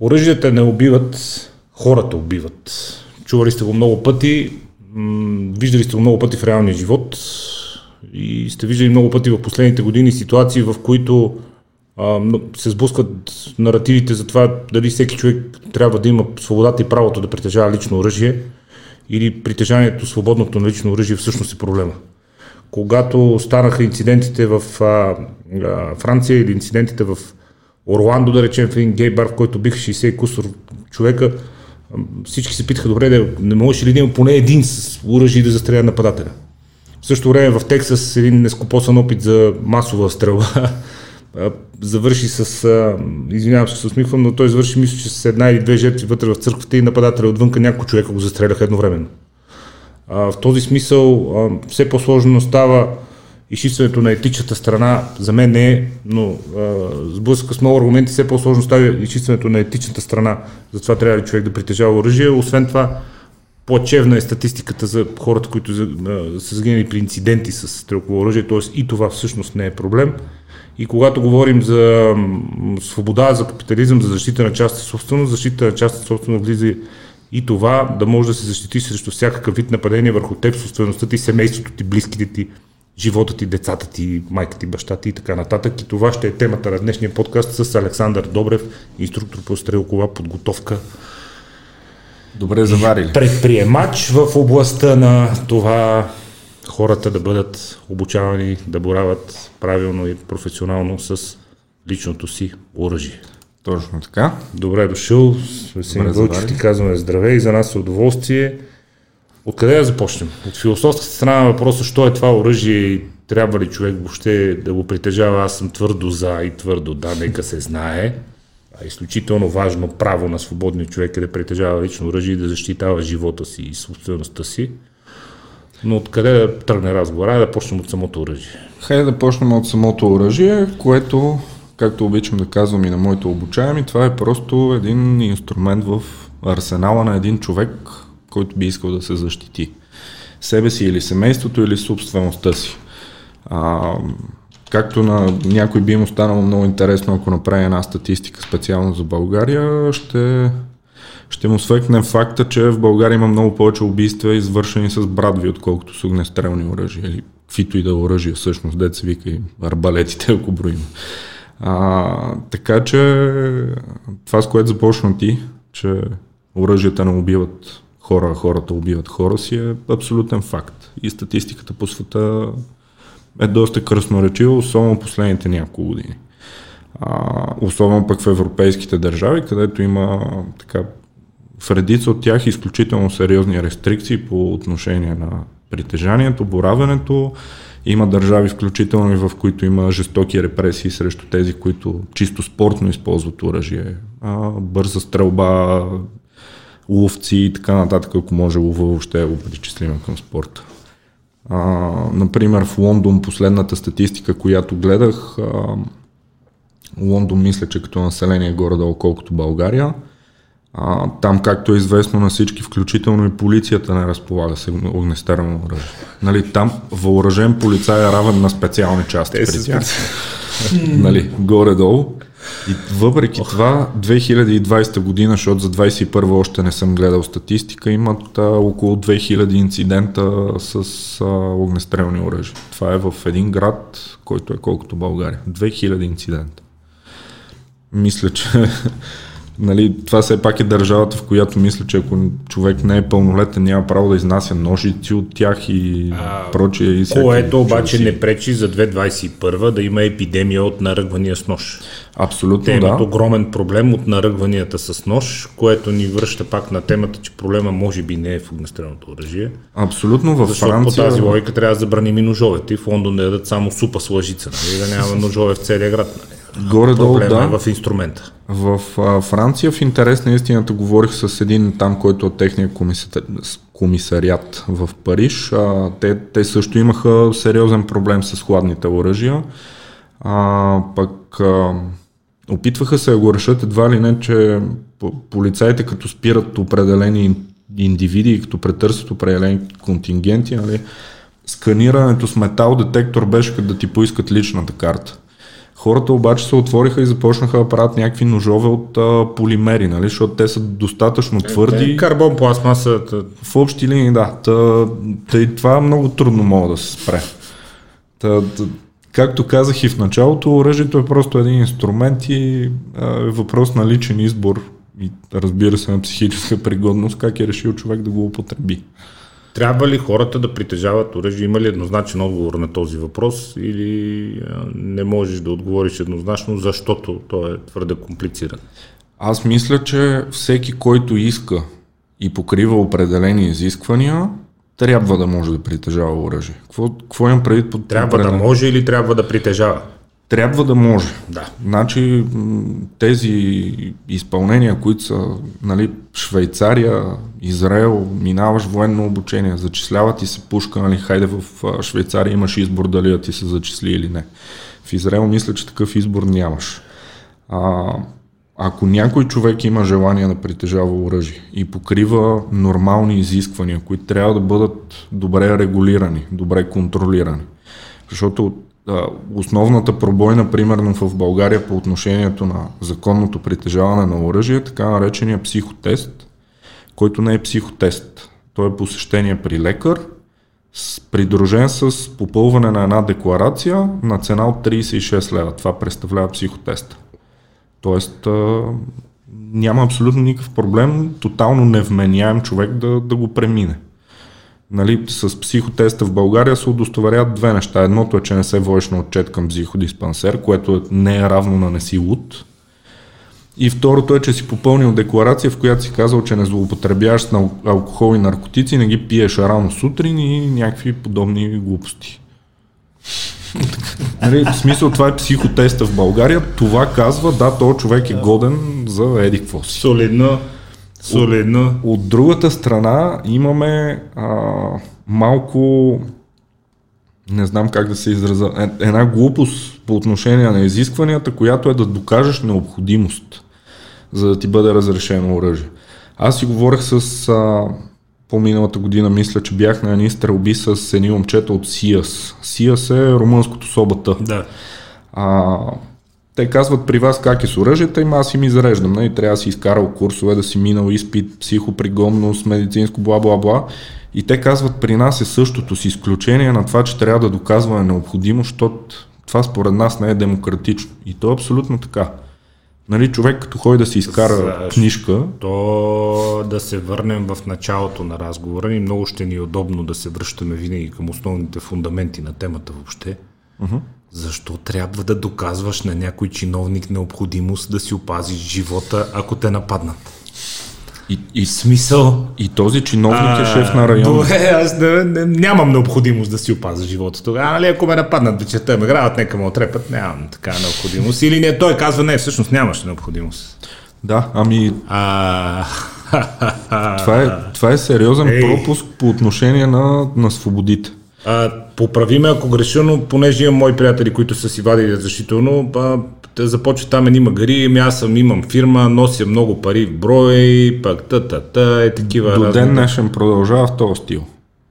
Оръжията не убиват, хората убиват. Чували сте го много пъти, виждали сте го много пъти в реалния живот и сте виждали много пъти в последните години ситуации, в които се сблъскват наративите за това дали всеки човек трябва да има свободата и правото да притежава лично оръжие или притежанието свободното на лично оръжие всъщност е проблема. Когато станаха инцидентите в а, а, Франция или инцидентите в Орландо, да речем, в един гей бар, в който биха 60 кусор човека, всички се питаха, добре, не можеш ли да има поне един с оръжие да застреля нападателя. В същото време в Тексас един нескопосан опит за масова стрелба завърши с, извинявам се, се усмихвам, но той завърши, мисля, че с една или две жертви вътре в църквата и нападателя отвънка няколко човека го застреляха едновременно. В този смисъл все по-сложно става изчистването на етичната страна за мен не е, но сблъска с много аргументи, все по-сложно става изчистването на етичната страна. Затова трябва ли човек да притежава оръжие. Освен това, по-чевна е статистиката за хората, които са загинали при инциденти с стрелково оръжие, т.е. и това всъщност не е проблем. И когато говорим за свобода, за капитализъм, за защита на частна собственост, защита на частна собственост влиза и това да може да се защити срещу всякакъв вид нападение върху теб, собствеността ти, семейството ти, близките ти, живота ти, децата ти, майка ти, баща ти и така нататък. И това ще е темата на днешния подкаст с Александър Добрев, инструктор по стрелкова подготовка. Добре заварили. Предприемач в областта на това хората да бъдат обучавани да борават правилно и професионално с личното си оръжие. Точно така. Добре дошъл. Весен Вълчев ти казваме здравей и за нас е удоволствие. Откъде да започнем? От философската страна на въпроса, що е това оръжие и трябва ли човек въобще да го притежава? Аз съм твърдо за и твърдо да, нека се знае. А изключително важно право на свободния човек е да притежава лично оръжие и да защитава живота си и собствеността си. Но откъде да тръгне разговора? Да почнем от самото оръжие. Хайде да почнем от самото оръжие, което, както обичам да казвам и на моите обучаеми, това е просто един инструмент в арсенала на един човек, който би искал да се защити. Себе си или семейството или собствеността си. А, както на някой би им останало много интересно, ако направи една статистика специално за България, ще ще му свекнем факта, че в България има много повече убийства, извършени с брадви, отколкото с огнестрелни оръжия или каквито и да оръжия, всъщност, деца вика и арбалетите, ако броим. А, така че това, с което започна ти, че оръжията не убиват хора, хората убиват хора си е абсолютен факт. И статистиката по света е доста кръсноречива, особено последните няколко години. А, особено пък в европейските държави, където има така в редица от тях изключително сериозни рестрикции по отношение на притежанието, боравенето. Има държави, включително и в които има жестоки репресии срещу тези, които чисто спортно използват оръжие. Бърза стрелба, ловци и така нататък, ако може лова въобще го причислим към спорта. А, например, в Лондон последната статистика, която гледах, а, Лондон мисля, че като население е горе-долу колкото България – а, там, както е известно на всички, включително и полицията не разполага с огнестерно оръжие. Нали, там въоръжен полицай е равен на специални части Те нали, горе-долу. И въпреки това, 2020 година, защото за 2021 още не съм гледал статистика, имат а, около 2000 инцидента с а, огнестрелни оръжия. Това е в един град, който е колкото България. 2000 инцидента. Мисля, че Нали, това все пак е държавата, в която мисля, че ако човек не е пълнолетен, няма право да изнася ножици от тях и а, прочие. И което обаче не пречи за 2021 да има епидемия от наръгвания с нож. Абсолютно, Те да. имат огромен проблем от наръгванията с нож, което ни връща пак на темата, че проблема може би не е в огнестрелното оръжие. Абсолютно, в Защото Франция... по тази логика трябва да забраним и ножовете и в Лондон да дадат само супа с лъжица, нали? да няма ножове в целия град. Нали? Горе-долу, да. Е в инструмента. В а, Франция, в интерес на истината, говорих с един там, който от техния комисариат в Париж. А, те, те също имаха сериозен проблем с хладните оръжия. А, пък а, опитваха се да го решат едва ли не, че полицаите като спират определени индивиди, като претърсят определени контингенти, нали, сканирането с метал детектор беше като да ти поискат личната карта Хората обаче се отвориха и започнаха да правят някакви ножове от а, полимери, нали? защото те са достатъчно твърди. Е, карбон, пластмаса. В общи линии, да. Та, та и това много трудно мога да се спре. Та, та, както казах и в началото, оръжието е просто един инструмент и а, е въпрос на личен избор и разбира се на психическа пригодност, как е решил човек да го употреби. Трябва ли хората да притежават оръжие? Има ли еднозначен отговор на този въпрос или не можеш да отговориш еднозначно, защото той е твърде комплициран? Аз мисля, че всеки, който иска и покрива определени изисквания, трябва да може да притежава оръжие. Какво, какво имам предвид под Трябва да може или трябва да притежава? Трябва да може. Да. Значи тези изпълнения, които са нали, Швейцария, Израел, минаваш военно обучение, зачисляват ти се пушка, нали, хайде в Швейцария имаш избор дали да ти се зачисли или не. В Израел мисля, че такъв избор нямаш. А, ако някой човек има желание да притежава оръжие и покрива нормални изисквания, които трябва да бъдат добре регулирани, добре контролирани, защото основната пробойна, примерно в България по отношението на законното притежаване на оръжие, е така наречения психотест, който не е психотест. Той е посещение при лекар, придружен с попълване на една декларация на цена от 36 лева. Това представлява психотеста. Тоест няма абсолютно никакъв проблем, тотално невменяем човек да, да го премине нали, с психотеста в България се удостоверяват две неща. Едното е, че не се водиш на отчет към психодиспансер, което не е равно на не си луд. И второто е, че си попълнил декларация, в която си казал, че не злоупотребяваш на алкохол и наркотици, не ги пиеш рано сутрин и някакви подобни глупости. нали, в смисъл това е психотеста в България. Това казва, да, този човек е годен за едикво си. Солидно. Солидно. От, от другата страна имаме а, малко не знам как да се израза, е, една глупост по отношение на изискванията, която е да докажеш необходимост, за да ти бъде разрешено оръжие. Аз си говорех с а, по-миналата година, мисля, че бях на едни стрелби с едни момчета от СИАС. СИАС е румънското собата. Да. А, те казват при вас как е с оръжията, има аз им изреждам. Нали? Трябва да си изкарал курсове, да си минал изпит, психопригодност, медицинско, бла-бла-бла. И те казват при нас е същото с изключение на това, че трябва да доказваме необходимо, защото това според нас не е демократично. И то е абсолютно така. Нали, човек като ходи да си изкара Защо книжка. То да се върнем в началото на разговора и много ще ни е удобно да се връщаме винаги към основните фундаменти на темата въобще. Uh-huh. Защо трябва да доказваш на някой чиновник необходимост да си опазиш живота, ако те нападнат? И, и смисъл. И този чиновник а, е шеф на района. Добре, аз не, не, нямам необходимост да си опазя живота тогава. Нали, ако ме нападнат вечерта, ме грават, нека ме отрепат, нямам така необходимост. Или не, той казва, не, всъщност нямаш необходимост. Да, ами... А... това, е, това е сериозен Ей. пропуск по отношение на, на свободите. А, поправиме, ако греша, но понеже имам мои приятели, които са си вадили разрешително, те започват там едни магари, ами аз съм, имам фирма, нося много пари в брой, пак та-та-та, е такива. До ден днешен продължава в този стил.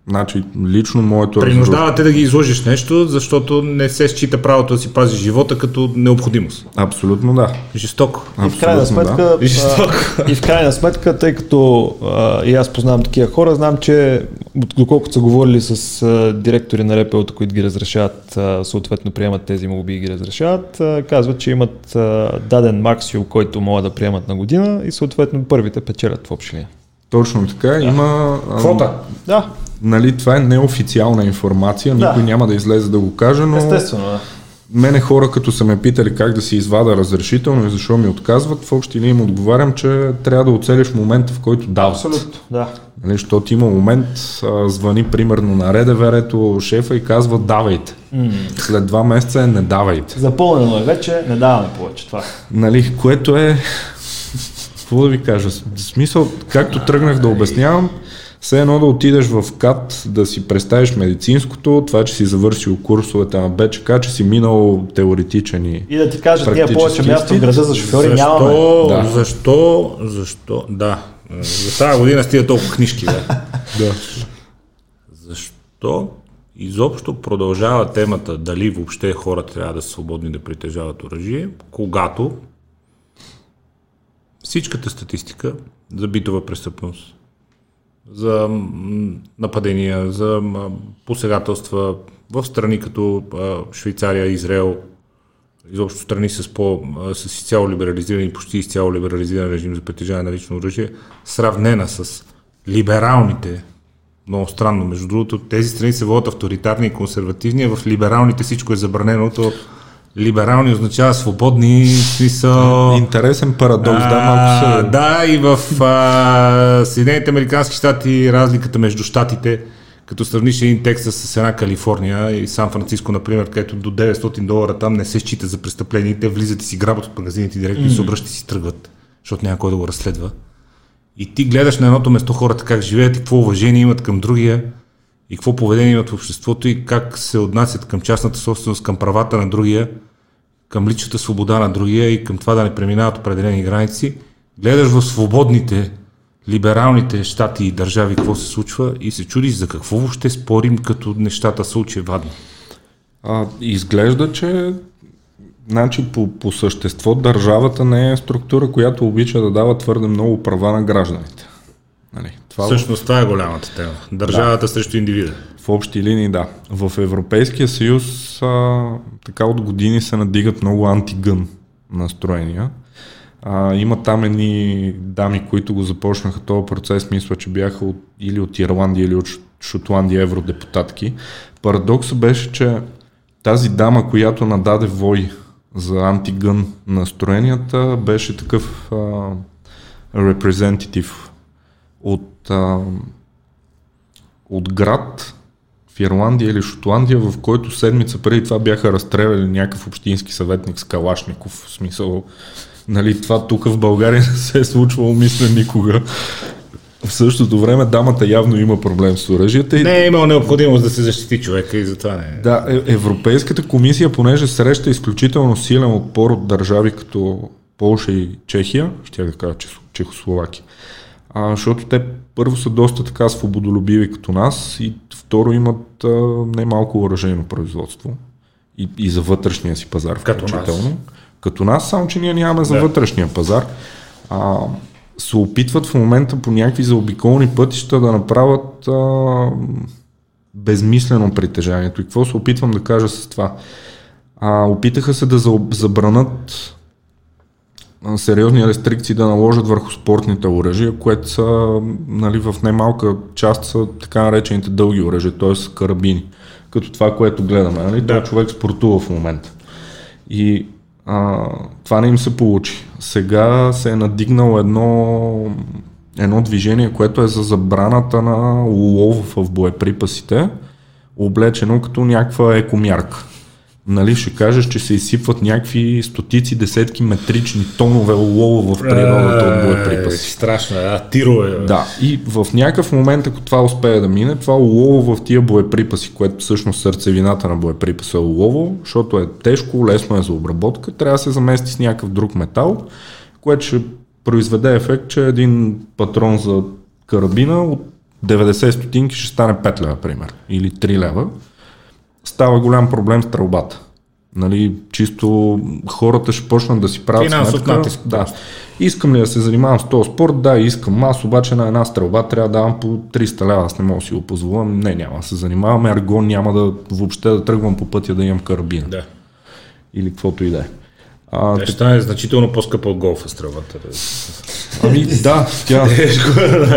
Значи, лично моето... Принуждавате да ги изложиш нещо, защото не се счита правото да си пази живота като необходимост. Абсолютно да. Жестоко. И в крайна сметка, да. А, и в крайна сметка, тъй като а, и аз познавам такива хора, знам, че доколкото са говорили с а, директори на РПО-та, които ги разрешават, а, съответно приемат тези молби и ги разрешават, а, казват, че имат а, даден максимум, който могат да приемат на година и съответно първите печелят в общия. Точно така. Да. Има... Квота. Да. Нали, това е неофициална информация, да. никой няма да излезе да го каже, но... Естествено, да. Мене хора, като са ме питали как да си извада разрешително и защо ми отказват, в общи линии им отговарям, че трябва да оцелиш момента, в който дават. Абсолютно, да. Нали, защото има момент, а, звъни примерно на редеверето шефа и казва давайте. Mm. След два месеца е не давайте. Запълнено е вече, не даваме повече това. Нали, което е какво да ви кажа? В смисъл, както тръгнах да обяснявам, все едно да отидеш в КАТ, да си представиш медицинското, това, че си завършил курсовете на БЧК, че си минал теоретичен и И да ти кажат, ние повече място в града за шофьори защо, нямаме. Да. Защо, защо, да, за тази година стига толкова книжки, да. да. Защо изобщо продължава темата дали въобще хората трябва да са свободни да притежават оръжие, когато всичката статистика за битова престъпност, за нападения, за посегателства в страни като Швейцария, Израел, изобщо страни с, по, с изцяло либерализиран и почти изцяло либерализиран режим за притежаване на лично оръжие, сравнена с либералните, много странно, между другото, тези страни се водят авторитарни и консервативни, а в либералните всичко е забранено, то либерални означава свободни, смисъл... Интересен парадокс, да, малко се... Да, и в а, Съединените Американски щати разликата между щатите, като сравниш един Тексас с една Калифорния и Сан Франциско, например, където до 900 долара там не се счита за престъпление, те влизат и си грабят от магазините директно mm. и се обръщат и си тръгват, защото няма кой да го разследва. И ти гледаш на едното место хората как живеят и какво уважение имат към другия и какво поведение имат в обществото и как се отнасят към частната собственост, към правата на другия, към личната свобода на другия и към това да не преминават определени граници. Гледаш в свободните, либералните щати и държави какво се случва и се чудиш за какво въобще спорим, като нещата са очевадни. А, изглежда, че Значи по, по същество държавата не е структура, която обича да дава твърде много права на гражданите. Нали, това Всъщност това е голямата тема. Държавата да. срещу индивида. Общи линии да. В Европейския съюз а, така от години се надигат много антигън настроения. А, има там едни дами, които го започнаха този процес, мисля, че бяха от, или от Ирландия, или от Шотландия евродепутатки. Парадоксът беше, че тази дама, която нададе вой за антигън настроенията беше такъв репрезентатив от, а, от град в Ирландия или Шотландия, в който седмица преди това бяха разстреляли някакъв общински съветник с Калашников. В смисъл, нали, това тук в България не се е случвало, мисля, никога. В същото време дамата явно има проблем с оръжията. Не е имал необходимост да се защити човека и затова не е. Да, е, Европейската комисия, понеже среща изключително силен отпор от държави като Полша и Чехия, ще да кажа Чехословакия, а, защото те първо са доста така свободолюбиви като нас и второ имат а, немалко оръжейно производство и, и за вътрешния си пазар включително. Като нас. Като нас, само че ние нямаме за да. вътрешния пазар. А, се опитват в момента по някакви заобиколни пътища да направят а, безмислено притежанието. И какво се опитвам да кажа с това? А, опитаха се да забранат сериозни рестрикции да наложат върху спортните оръжия, което са нали, в немалка част са така наречените дълги оръжия, т.е. карабини. Като това, което гледаме. Нали? Да. Той човек спортува в момента. И а, това не им се получи. Сега се е надигнало едно, едно движение, което е за забраната на улов в боеприпасите, облечено като някаква екомярка нали, ще кажеш, че се изсипват някакви стотици, десетки метрични тонове олово в природата от боеприпаси. Страшно, а тирове. Да, и в някакъв момент, ако това успее да мине, това олово в тия боеприпаси, което всъщност сърцевината на боеприпаса е олово, защото е тежко, лесно е за обработка, трябва да се замести с някакъв друг метал, което ще произведе ефект, че един патрон за карабина от 90 стотинки ще стане 5 лева, пример, или 3 лева става голям проблем с трълбата. Нали, чисто хората ще почнат да си правят Финансов сметка. Натиск, да. Искам ли да се занимавам с този спорт? Да, искам. Аз обаче на една стрелба трябва да давам по 300 лева. Аз не мога да си го позволя. Не, няма да се занимавам. Аргон няма да въобще да тръгвам по пътя да имам карабина. Да. Или каквото и да е. А, Те ще стане значително по-скъпа от голфа стрелбата. Ами да, тя...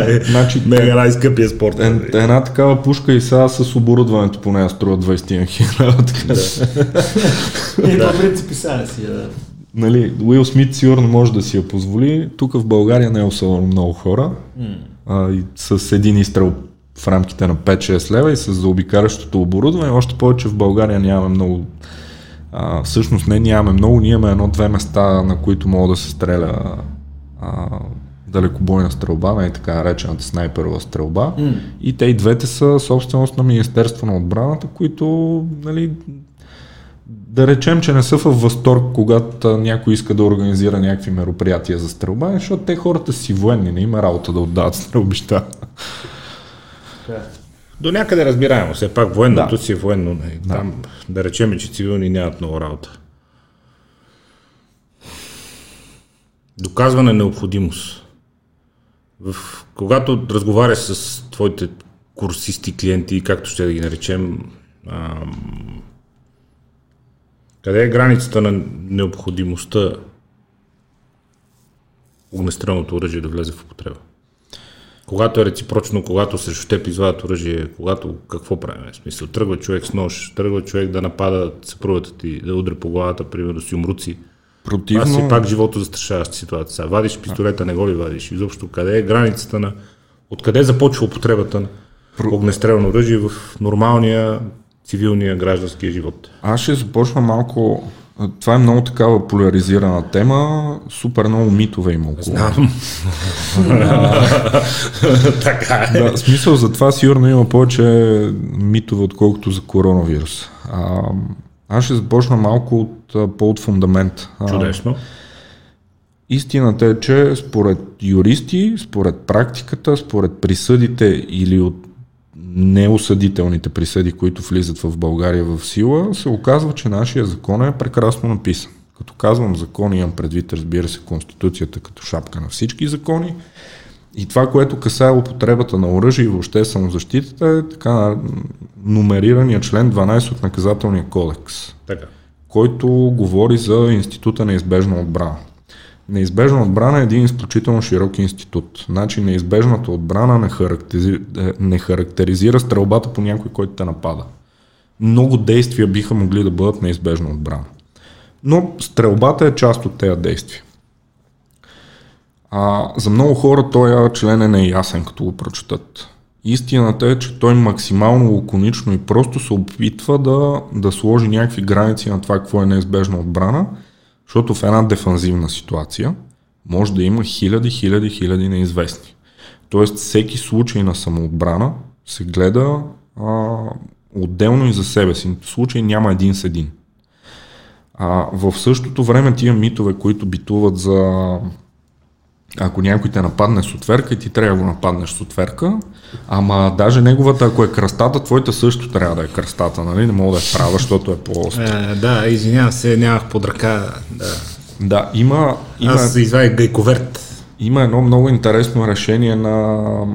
Е, значи, Мега най-скъпия спорт. Е, една такава пушка и сега с оборудването по нея струва 20 хиляди. Да. И по принцип си да. Нали, Уил Смит сигурно може да си я позволи. Тук в България не е особено много хора. А, и с един изстрел в рамките на 5-6 лева и с заобикаращото оборудване. Още повече в България нямаме много а, всъщност не нямаме много, ние имаме едно-две места, на които мога да се стреля а, далекобойна стрелба, не е така наречената снайперова стрелба. Mm. И те и двете са собственост на Министерство на отбраната, които нали, да речем, че не са в възторг, когато някой иска да организира някакви мероприятия за стрелба, защото те хората си военни, не има работа да отдават стрелбища. Okay. До някъде разбираемо, все пак военното да. си е военно. Не. Да. Там да речем, че цивилни нямат много работа. Доказване необходимост. В, когато разговаряш с твоите курсисти, клиенти, както ще да ги наречем, ам, къде е границата на необходимостта огнестрелното оръжие да влезе в употреба? Когато е реципрочно, когато срещу теб извадят оръжие, когато какво правим? В смисъл, тръгва човек с нож, тръгва човек да напада съпругата ти, да удря по главата, примерно си умруци. Противно... Аз си пак живото застрашаваща ситуация. Сега вадиш пистолета, не го ли вадиш? Изобщо къде е границата на... Откъде започва употребата на Про... огнестрелно оръжие в нормалния цивилния гражданския живот? Аз ще започна малко това е много такава поляризирана тема, супер много митове има около. Знам. така е. Да, смисъл за това сигурно има повече митове, отколкото за коронавирус. А, аз ще започна малко от, по-от фундамент. Чудесно. Истината е, че според юристи, според практиката, според присъдите или от неосъдителните присъди, които влизат в България в сила, се оказва, че нашия закон е прекрасно написан. Като казвам закон, имам предвид, разбира се, Конституцията като шапка на всички закони. И това, което касае употребата на оръжие и въобще самозащитата е така нумерирания член 12 от наказателния кодекс, така. който говори за института на избежна отбрана. Неизбежна отбрана е един изключително широк институт. Значи неизбежната отбрана не характеризира, не характеризира стрелбата по някой, който те напада. Много действия биха могли да бъдат неизбежна отбрана. Но стрелбата е част от тези действия. А, за много хора този член е неясен, като го прочитат. Истината е, че той максимално лаконично и просто се опитва да, да сложи някакви граници на това какво е неизбежна отбрана – защото в една дефанзивна ситуация може да има хиляди, хиляди, хиляди неизвестни. Тоест всеки случай на самоотбрана се гледа а, отделно и за себе си. Случай няма един с един. А, в същото време тия митове, които битуват за ако някой те нападне с отверка и ти трябва да го нападнеш с отверка, ама даже неговата, ако е кръстата, твоята също трябва да е кръстата, нали? Не мога да е права, защото е по-остра. Е, да, извинявам се, нямах под ръка. Да, да има, има... Аз извадих гайковерт. Има едно много интересно решение на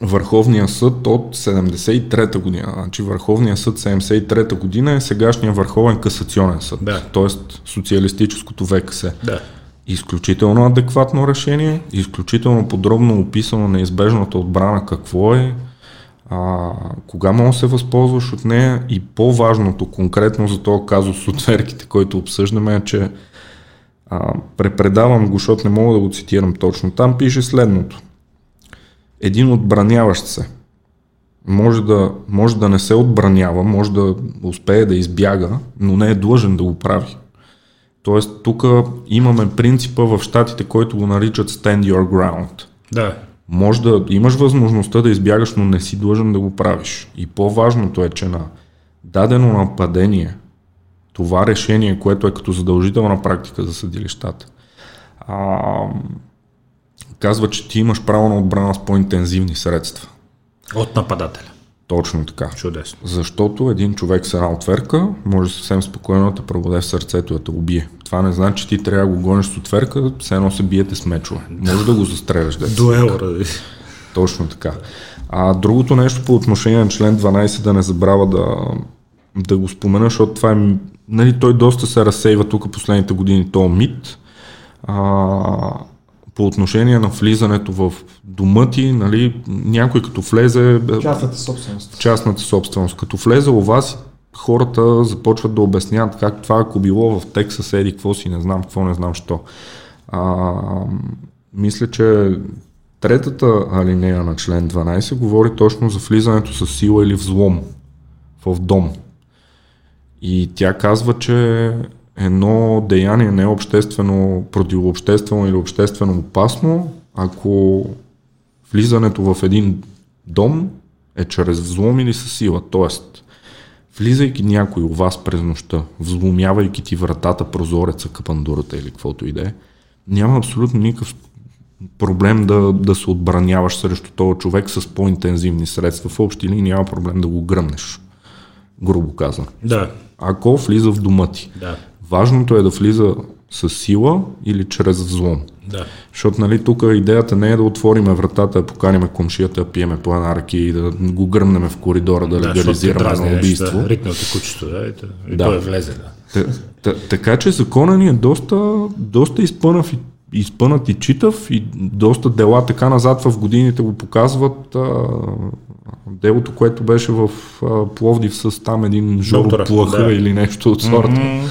Върховния съд от 73-та година. Значи Върховния съд 73-та година е сегашния Върховен касационен съд. Да. Тоест социалистическото ВКС. Да. Изключително адекватно решение, изключително подробно описано неизбежната отбрана какво е, а, кога може да се възползваш от нея и по-важното конкретно за този казус с отверките, който обсъждаме е, че а, препредавам го, защото не мога да го цитирам точно. Там пише следното. Един отбраняващ се може да, може да не се отбранява, може да успее да избяга, но не е длъжен да го прави. Тоест, тук имаме принципа в щатите, който го наричат stand your ground. Да. Може да имаш възможността да избягаш, но не си длъжен да го правиш. И по-важното е, че на дадено нападение, това решение, което е като задължителна практика за съдилищата, а, казва, че ти имаш право на отбрана с по-интензивни средства. От нападателя. Точно така. Чудесно. Защото един човек с една отверка може съвсем спокойно да те в сърцето и да те убие. Това не значи, че ти трябва да го гониш с отверка, все едно се биете с мечове. Може да го застреляш. Дуел, ради. Точно така. А другото нещо по отношение на член 12 да не забравя да, да го спомена, защото това е, нали, той доста се разсейва тук последните години, то мит. А, по отношение на влизането в дома ти, нали, някой като влезе... Частната собственост. Частната собственост. Като влезе у вас, хората започват да обясняват как това, ако било в Тексас, еди, какво си, не знам, какво не знам, що. А, мисля, че третата алинея на член 12 говори точно за влизането с сила или взлом в дом. И тя казва, че едно деяние не е обществено, противообществено или обществено опасно, ако влизането в един дом е чрез взлом или със сила. Тоест, влизайки някой у вас през нощта, взломявайки ти вратата, прозореца, капандурата или каквото и да е, няма абсолютно никакъв проблем да, да се отбраняваш срещу този човек с по-интензивни средства. В общи линии няма проблем да го гръмнеш, грубо казано. Да. Ако влиза в дома ти. Да. Важното е да влиза с сила или чрез взлом. Да. Защото нали, тук идеята не е да отвориме вратата, да поканиме комшията, да пиеме ръки и да го гръмнем в коридора, да, да легализираме на убийство. Да, ритнати кучето, да, и, да. той влезе. Да. Т, т, така че закона ни е доста, доста изпънав и изпънат и читав и доста дела така назад в годините го показват. А, делото, което беше в а, Пловдив с там един Жоро Плъха да. или нещо от сорта. Mm-hmm.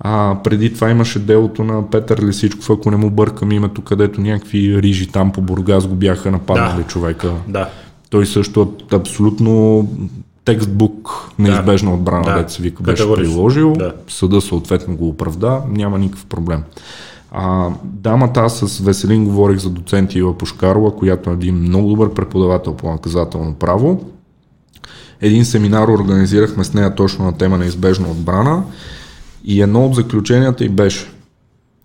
А, преди това имаше делото на Петър Лисичков, ако не му бъркам името, където някакви рижи там по Бургас го бяха нападнали да. човека. Да. Той също абсолютно текстбук неизбежна отбрана, да. деца вика, беше приложил. Да. Съда съответно го оправда, няма никакъв проблем. А, дамата, аз с Веселин говорих за доцент Ива Пушкарова, която е един много добър преподавател по наказателно право. Един семинар организирахме с нея точно на тема на избежна отбрана и едно от заключенията й беше,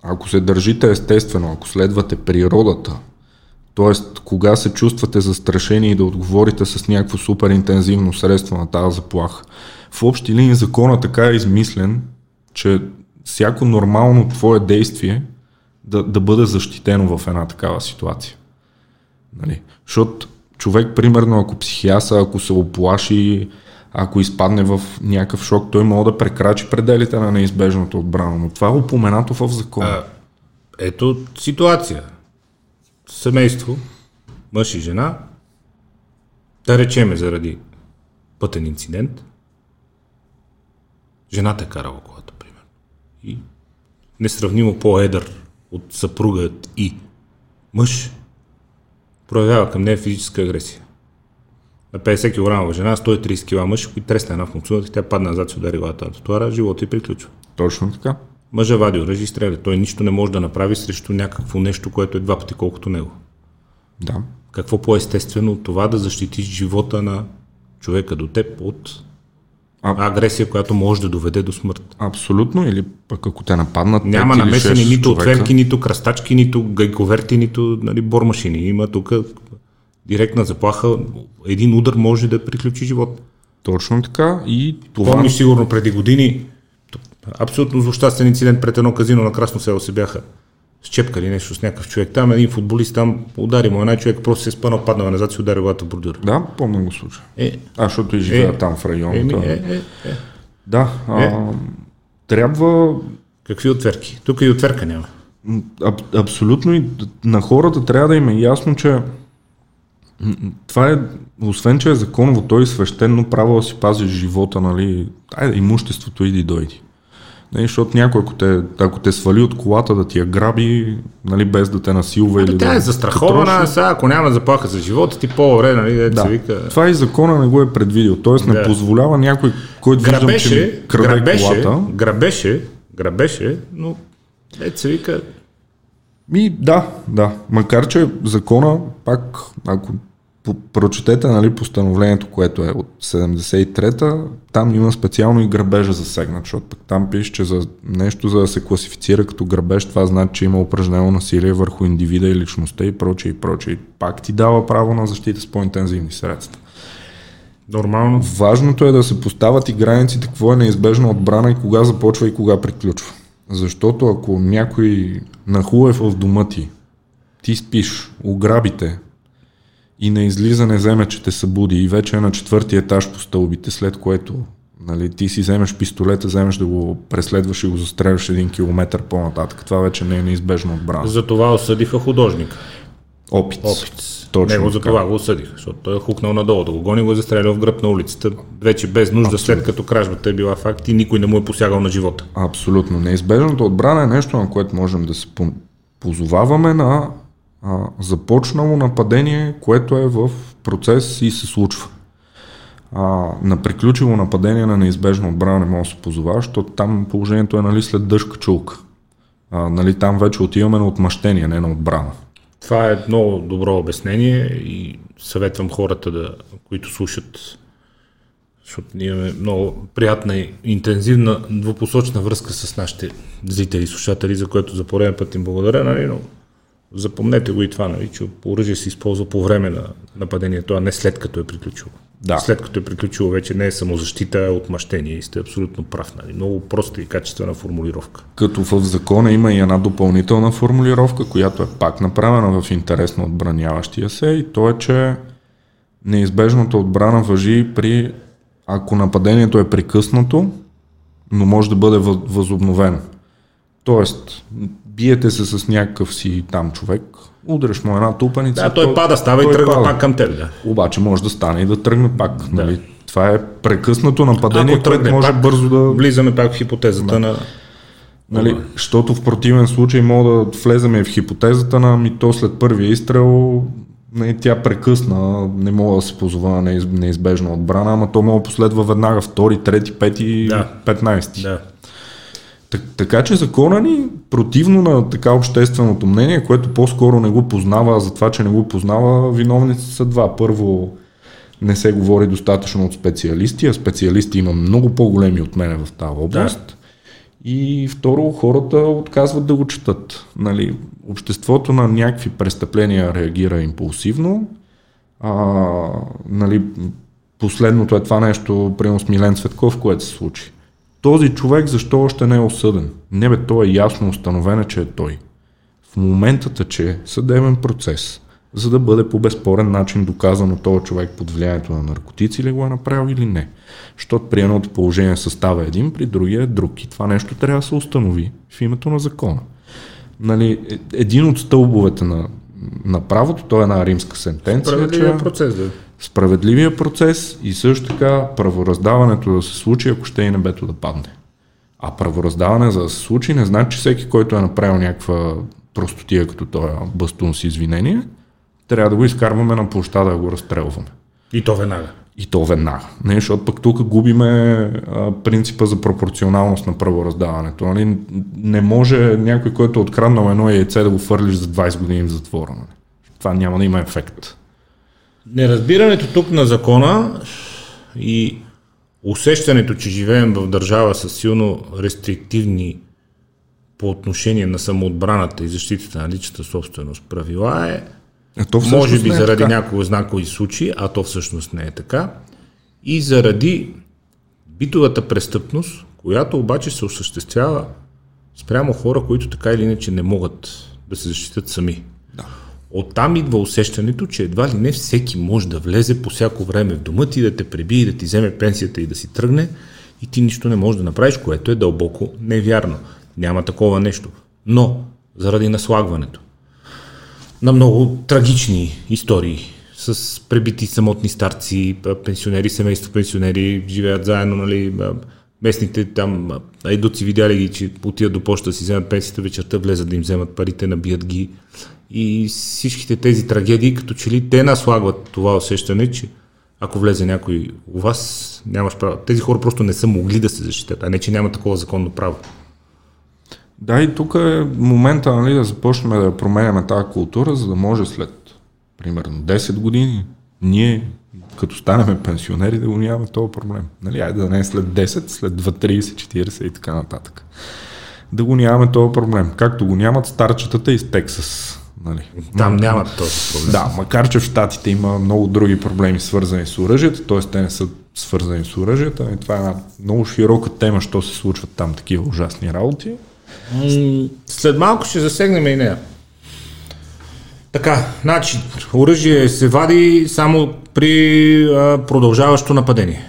ако се държите естествено, ако следвате природата, т.е. кога се чувствате застрашени и да отговорите с някакво супер интензивно средство на тази заплаха. В общи линии закона така е измислен, че всяко нормално твое действие да, да бъде защитено в една такава ситуация. Нали? Защото човек, примерно, ако психиаса, ако се оплаши, ако изпадне в някакъв шок, той може да прекрачи пределите на неизбежното отбрана. Но това е упоменато в закона. ето ситуация. Семейство, мъж и жена, да речеме заради пътен инцидент, жената е карала колата, примерно. И несравнимо по-едър от съпругът и мъж проявява към нея физическа агресия. На 50 кг жена, 130 кг мъж, ако тресне една муцуната, тя падна назад, се удари главата на тротуара, живота и приключва. Точно така. Мъжа вади оръжие и стреля. Той нищо не може да направи срещу някакво нещо, което е два пъти колкото него. Да. Какво по-естествено от това да защитиш живота на човека до теб от а, агресия, която може да доведе до смърт. Абсолютно, или пък ако те нападнат. Няма намесени нито отверки, нито кръстачки, нито гайковерти, нито нали, бормашини. Има тук директна заплаха. Един удар може да приключи живот. Точно така. И това... Помниш сигурно преди години, абсолютно злощастен инцидент пред едно казино на Красно село се бяха щепкали нещо с някакъв човек. Там един футболист там удари му една човек, просто се е спънал, паднал назад и удари главата в бордюра. Да, помня го случай. Е, а, защото и живея е, там в района. Е, е, е, е. Да, а, е. трябва... Какви отверки? Тук и отверка няма. Аб, абсолютно и на хората трябва да им е ясно, че това е, освен че е законово, той е свещено право да си пазиш живота, нали, айде, имуществото иди дойди. Не, защото някой, ако те, ако те свали от колата да ти я граби, нали, без да те насилва или тя да... е застрахована, сега ако няма заплаха за живота ти, по-добре, нали, да, се вика... Това и закона не го е предвидил, т.е. не позволява някой, който грабеше, виждам, че краде грабеше, колата... Грабеше, грабеше, но е, се вика... Ми, да, да. Макар, че закона, пак, ако прочетете нали, постановлението, което е от 73-та, там има специално и грабежа засегнат, защото пък там пише, че за нещо за да се класифицира като грабеж, това значи, че има упражнено насилие върху индивида и личността и прочее и прочее. Пак ти дава право на защита с по-интензивни средства. Нормално. Важното е да се поставят и границите, какво е неизбежна отбрана и кога започва и кога приключва. Защото ако някой нахуе в дома ти, ти спиш, ограбите, и на излизане вземе, че те събуди и вече е на четвъртия етаж по стълбите, след което нали, ти си вземеш пистолета, вземеш да го преследваш и го застреляш един километр по-нататък. Това вече не е неизбежно отбрана. За това осъдиха художника. Опит. Опит. Точно Него за това го осъдиха, защото той е хукнал надолу да го гони, го е застрелял в гръб на улицата, вече без нужда, Абсолютно. след като кражбата е била факт и никой не му е посягал на живота. Абсолютно. Неизбежната отбрана е нещо, на което можем да се позоваваме на а, започнало нападение, което е в процес и се случва. А, на приключило нападение на неизбежна отбрана не може да се позова, защото там положението е нали, след дъжка чулка. А, нали, там вече отиваме на отмъщение, не на отбрана. Това е много добро обяснение и съветвам хората, да, които слушат, защото ние имаме много приятна и интензивна двупосочна връзка с нашите зрители и слушатели, за което за пореден път им благодаря, нали, но Запомнете го и това, нали, че оръжие се използва по време на нападението, а не след като е приключило. Да. След като е приключило вече не е самозащита, а отмъщение и сте абсолютно прав. Нали. Много проста и качествена формулировка. Като в закона има и една допълнителна формулировка, която е пак направена в интерес на отбраняващия се и то е, че неизбежната отбрана въжи при ако нападението е прекъснато, но може да бъде възобновено. Тоест, биете се с някакъв си там човек, удреш му една тупаница. Да, той, той пада, става той и тръгва пада. пак към теб. Да. Обаче може да стане и да тръгне пак. Да. Нали? Това е прекъснато нападение, което може пак, бързо да... Влизаме пак в хипотезата да. на... Нали, защото в противен случай мога да влеземе в хипотезата на ми то след първия изстрел не, тя прекъсна, не мога да се позова на неизбежна отбрана, ама то мога последва веднага втори, трети, пети, да. петнайсти. Да. Так, така че закона ни, противно на така общественото мнение, което по-скоро не го познава, за това, че не го познава, виновници са два. Първо, не се говори достатъчно от специалисти, а специалисти има много по-големи от мене в тази област. Да. И второ, хората отказват да го четат. Нали, обществото на някакви престъпления реагира импулсивно. А, нали, последното е това нещо, примерно с Милен Цветков, което се случи. Този човек защо още не е осъден? Не бе, то е ясно установено, че е той. В момента, че съдебен процес, за да бъде по безспорен начин доказано този човек под влиянието на наркотици ли го е направил или не. Защото при едното положение състава един, при другия е друг. И това нещо трябва да се установи в името на закона. Нали, е, един от стълбовете на, на правото, то е една римска сентенция. Справедливия процес, да. Справедливия процес и също така правораздаването да се случи, ако ще и небето да падне. А правораздаване за да се случи не значи, че всеки, който е направил някаква простотия като този бастун с извинение, трябва да го изкарваме на площада да го разстрелваме. И то веднага. И то веднага. Не, защото пък тук губиме а, принципа за пропорционалност на правораздаването. Нали? Не може някой, който е откраднал едно яйце да го фърлиш за 20 години в затвора. Нали? Това няма да има ефект. Неразбирането тук на закона и усещането, че живеем в държава с силно рестриктивни по отношение на самоотбраната и защитата на личната собственост правила е а то може би е заради така. някои знакови случаи, а то всъщност не е така, и заради битовата престъпност, която обаче се осъществява спрямо хора, които така или иначе не могат да се защитят сами. Да. Оттам идва усещането, че едва ли не всеки може да влезе по всяко време в дома ти, да те пребие, да ти вземе пенсията и да си тръгне и ти нищо не можеш да направиш, което е дълбоко невярно. Няма такова нещо. Но заради наслагването, на много трагични истории с пребити самотни старци, пенсионери, семейства пенсионери, живеят заедно, нали, местните там айдуци видяли ги, че отиват до почта си вземат пенсията вечерта, влезат да им вземат парите, набият ги. И всичките тези трагедии, като че ли те наслагват това усещане, че ако влезе някой у вас, нямаш право. Тези хора просто не са могли да се защитят, а не, че няма такова законно право. Да, и тук е момента нали, да започнем да променяме тази култура, за да може след примерно 10 години ние, като станем пенсионери, да го нямаме този проблем. Нали, айде да не е след 10, след 2, 30, 40 и така нататък. Да го нямаме този проблем. Както го нямат старчетата из Тексас. Нали. Там нямат този проблем. Да, макар че в Штатите има много други проблеми свързани с оръжието, т.е. те не са свързани с оръжията. И това е една много широка тема, що се случват там такива ужасни работи. След малко ще засегнем и нея. Така, значи, оръжие се вади само при а, продължаващо нападение.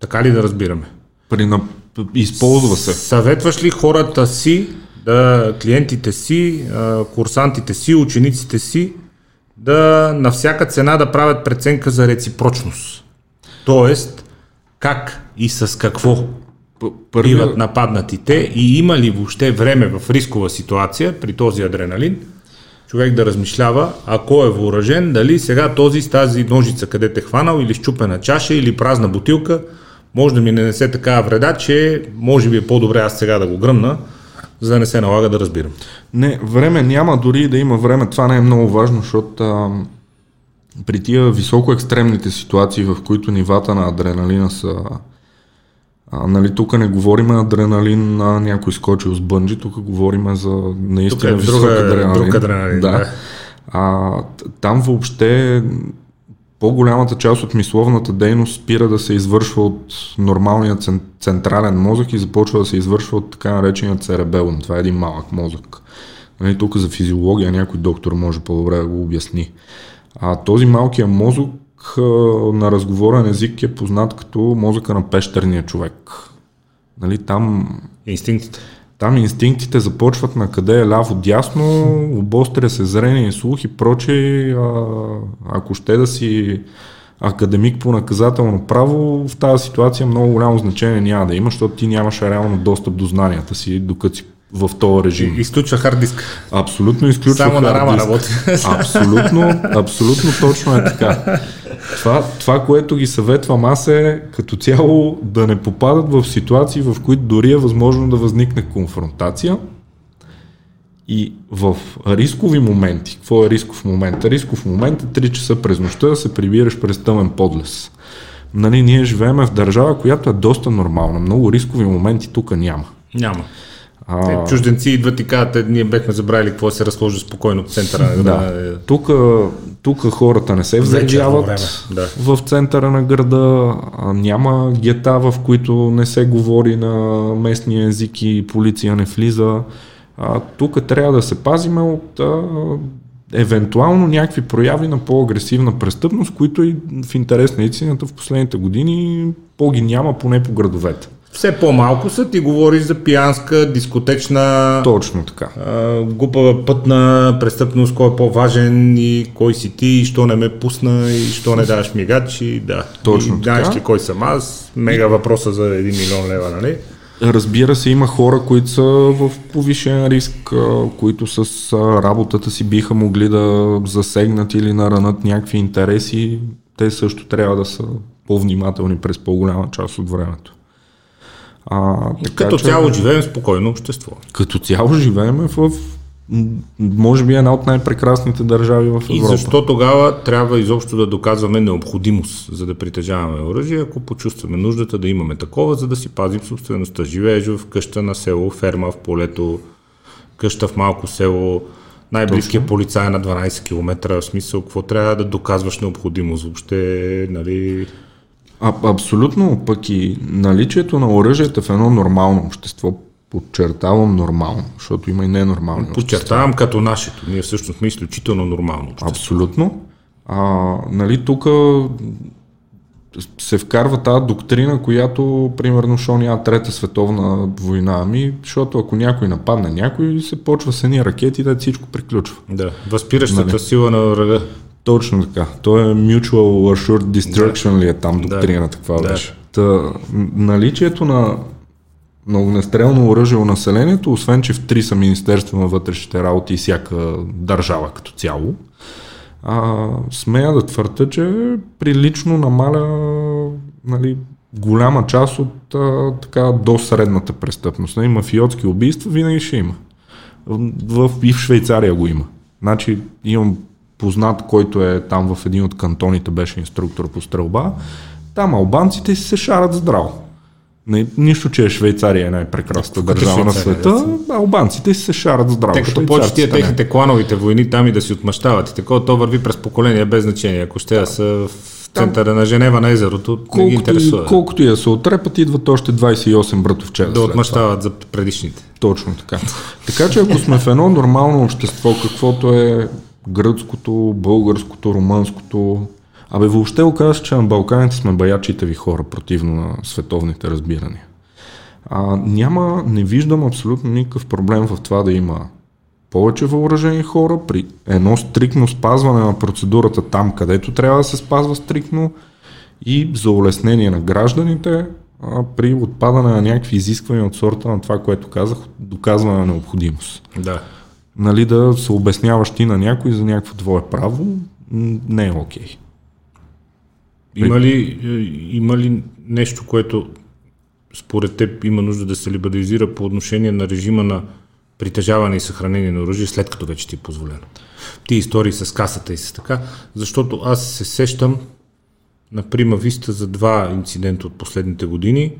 Така ли да разбираме? При на... Използва се. Съветваш ли хората си, да, клиентите си, курсантите си, учениците си, да на всяка цена да правят преценка за реципрочност? Тоест, как и с какво Първи... биват нападнатите и има ли въобще време в рискова ситуация при този адреналин човек да размишлява, ако е въоръжен, дали сега този с тази ножица, къде те хванал, или щупена чаша, или празна бутилка, може да ми нанесе такава вреда, че може би е по-добре аз сега да го гръмна, за да не се налага да разбирам. Не, време няма, дори да има време, това не е много важно, защото а, при тия високо екстремните ситуации, в които нивата на адреналина са А, нали, тук не говорим адреналин на някой скочил с бънджи, тук говорим за наистина тук е висок друга, адреналин. Друг адреналин да. да. А, там въобще по-голямата част от мисловната дейност спира да се извършва от нормалния централен мозък и започва да се извършва от така наречения церебелум. Това е един малък мозък. Нали, тук за физиология някой доктор може по-добре да го обясни. А този малкия мозък на разговорен език е познат като мозъка на пещерния човек. Нали, там... Инстинктите. Там инстинктите започват на къде е ляво-дясно, обостря се зрение и слух и проче. А, ако ще да си академик по наказателно право, в тази ситуация много голямо значение няма да има, защото ти нямаш реално достъп до знанията си, докато си в този режим. Изключва хард диск. Абсолютно изключва Само на рама работи. Абсолютно, абсолютно точно е така. Това, това, което ги съветвам аз е като цяло да не попадат в ситуации, в които дори е възможно да възникне конфронтация и в рискови моменти, какво е рисков момент? Рисков момент е 3 часа през нощта да се прибираш през тъмен подлес. Нали, ние живееме в държава, която е доста нормална. Много рискови моменти тук няма. Няма. А... Те, чужденци идват и казват, ние бехме забравили какво се разхожда спокойно в центъра на града. Да. Тук, тук хората не се взривяват да. в центъра на града, няма гета, в които не се говори на местния език и полиция не влиза. А, тук трябва да се пазиме от а, евентуално някакви прояви на по-агресивна престъпност, които и в интерес на истината в последните години по-ги няма, поне по градовете все по-малко са, ти говориш за пиянска, дискотечна, Точно така. А, глупава пътна престъпност, кой е по-важен и кой си ти, и що не ме пусна, и що не даваш мигач, и да. Точно и, така. Знаеш ли кой съм аз, мега въпроса за 1 милион лева, нали? Разбира се, има хора, които са в повишен риск, които с работата си биха могли да засегнат или наранат някакви интереси. Те също трябва да са по-внимателни през по-голяма част от времето. А, така, като че, цяло живеем в спокойно общество. Като цяло живеем в може би една от най-прекрасните държави в Европа. И защо тогава трябва изобщо да доказваме необходимост, за да притежаваме оръжие, ако почувстваме нуждата да имаме такова, за да си пазим собствеността. Живееш в къща на село, ферма в полето, къща в малко село, най-близкият полицай е на 12 км, в смисъл, какво трябва да доказваш необходимост въобще, нали... А, абсолютно, пък и наличието на оръжията в едно нормално общество, подчертавам нормално, защото има и ненормално. Подчертавам като нашето. Ние всъщност сме изключително нормално общество. Абсолютно. А, нали, тук се вкарва тази доктрина, която, примерно, що няма трета световна война. Ами, защото ако някой нападне някой, се почва с едни ракети, да всичко приключва. Да, възпиращата нали? сила на врага. Точно така. То е Mutual Assured Destruction да. ли е там доктрината, каква да. беше. Та, наличието на, на огнестрелно оръжие у населението, освен че в три са Министерство на вътрешните работи и всяка държава като цяло, а, смея да твърда, че прилично намаля нали, голяма част от а, така до средната престъпност. Нали, мафиотски убийства винаги ще има. В, в, и в Швейцария го има. Значи имам познат, който е там в един от кантоните, беше инструктор по стрелба, там албанците си се шарат здраво. Не, нищо, че е Швейцария е най-прекрасната държава на света, албанците си се шарат здраво. Те като почти тия техните клановите войни там и да си отмъщават и такова, то върви през поколения без значение. Ако ще да са в центъра на Женева на езерото, колкото, не ги интересува. Колкото и да се отрепат, идват още 28 братовчета. Да отмъщават за предишните. Точно така. така че ако сме в едно нормално общество, каквото е гръцкото, българското, румънското. Абе, въобще оказва че на Балканите сме баячите ви хора, противно на световните разбирания. А, няма, не виждам абсолютно никакъв проблем в това да има повече въоръжени хора при едно стрикно спазване на процедурата там, където трябва да се спазва стрикно и за улеснение на гражданите а, при отпадане на някакви изисквания от сорта на това, което казах, доказване на необходимост. Да нали, да се обясняваш ти на някой за някакво твое право, не е окей. Има ли, е, има ли нещо, което според теб има нужда да се либерализира по отношение на режима на притежаване и съхранение на оръжие, след като вече ти е позволено? Ти истории с касата и с така, защото аз се сещам на Прима Виста за два инцидента от последните години.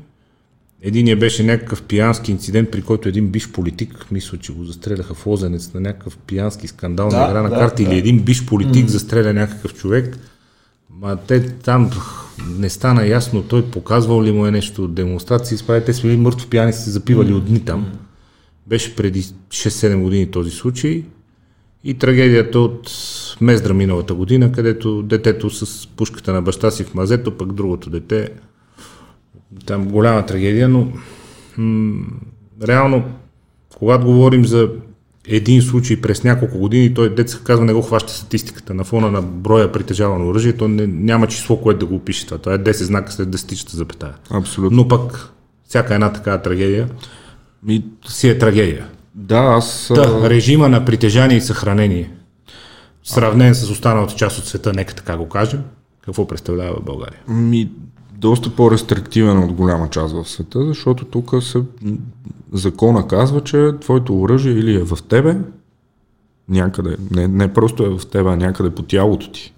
Единият беше някакъв пиянски инцидент, при който един биш политик, мисля, че го застреляха в Лозенец на някакъв пиянски скандал да, на игра на да, карти да. или един биш политик mm. застреля някакъв човек. Ма те там не стана ясно, той показвал ли му е нещо, демонстрации, спай, те са били мъртво пияни, се запивали mm. от дни там. Беше преди 6-7 години този случай. И трагедията от Мездра миналата година, където детето с пушката на баща си в мазето, пък другото дете там голяма трагедия, но м- реално, когато говорим за един случай през няколко години, той деца казва не го хваща статистиката на фона на броя притежавано оръжие, то не, няма число, което да го опише това. Това е 10 знака след 10 запетая. Абсолютно. Но пък всяка една такава трагедия Ми... си е трагедия. Да, аз... Та, режима на притежание и съхранение, сравнен с останалата част от света, нека така го кажем, какво представлява България? Ми, доста по-рестриктивен от голяма част в света, защото тук се, закона казва, че твоето оръжие или е в тебе, някъде, не, не просто е в тебе, а някъде по тялото ти.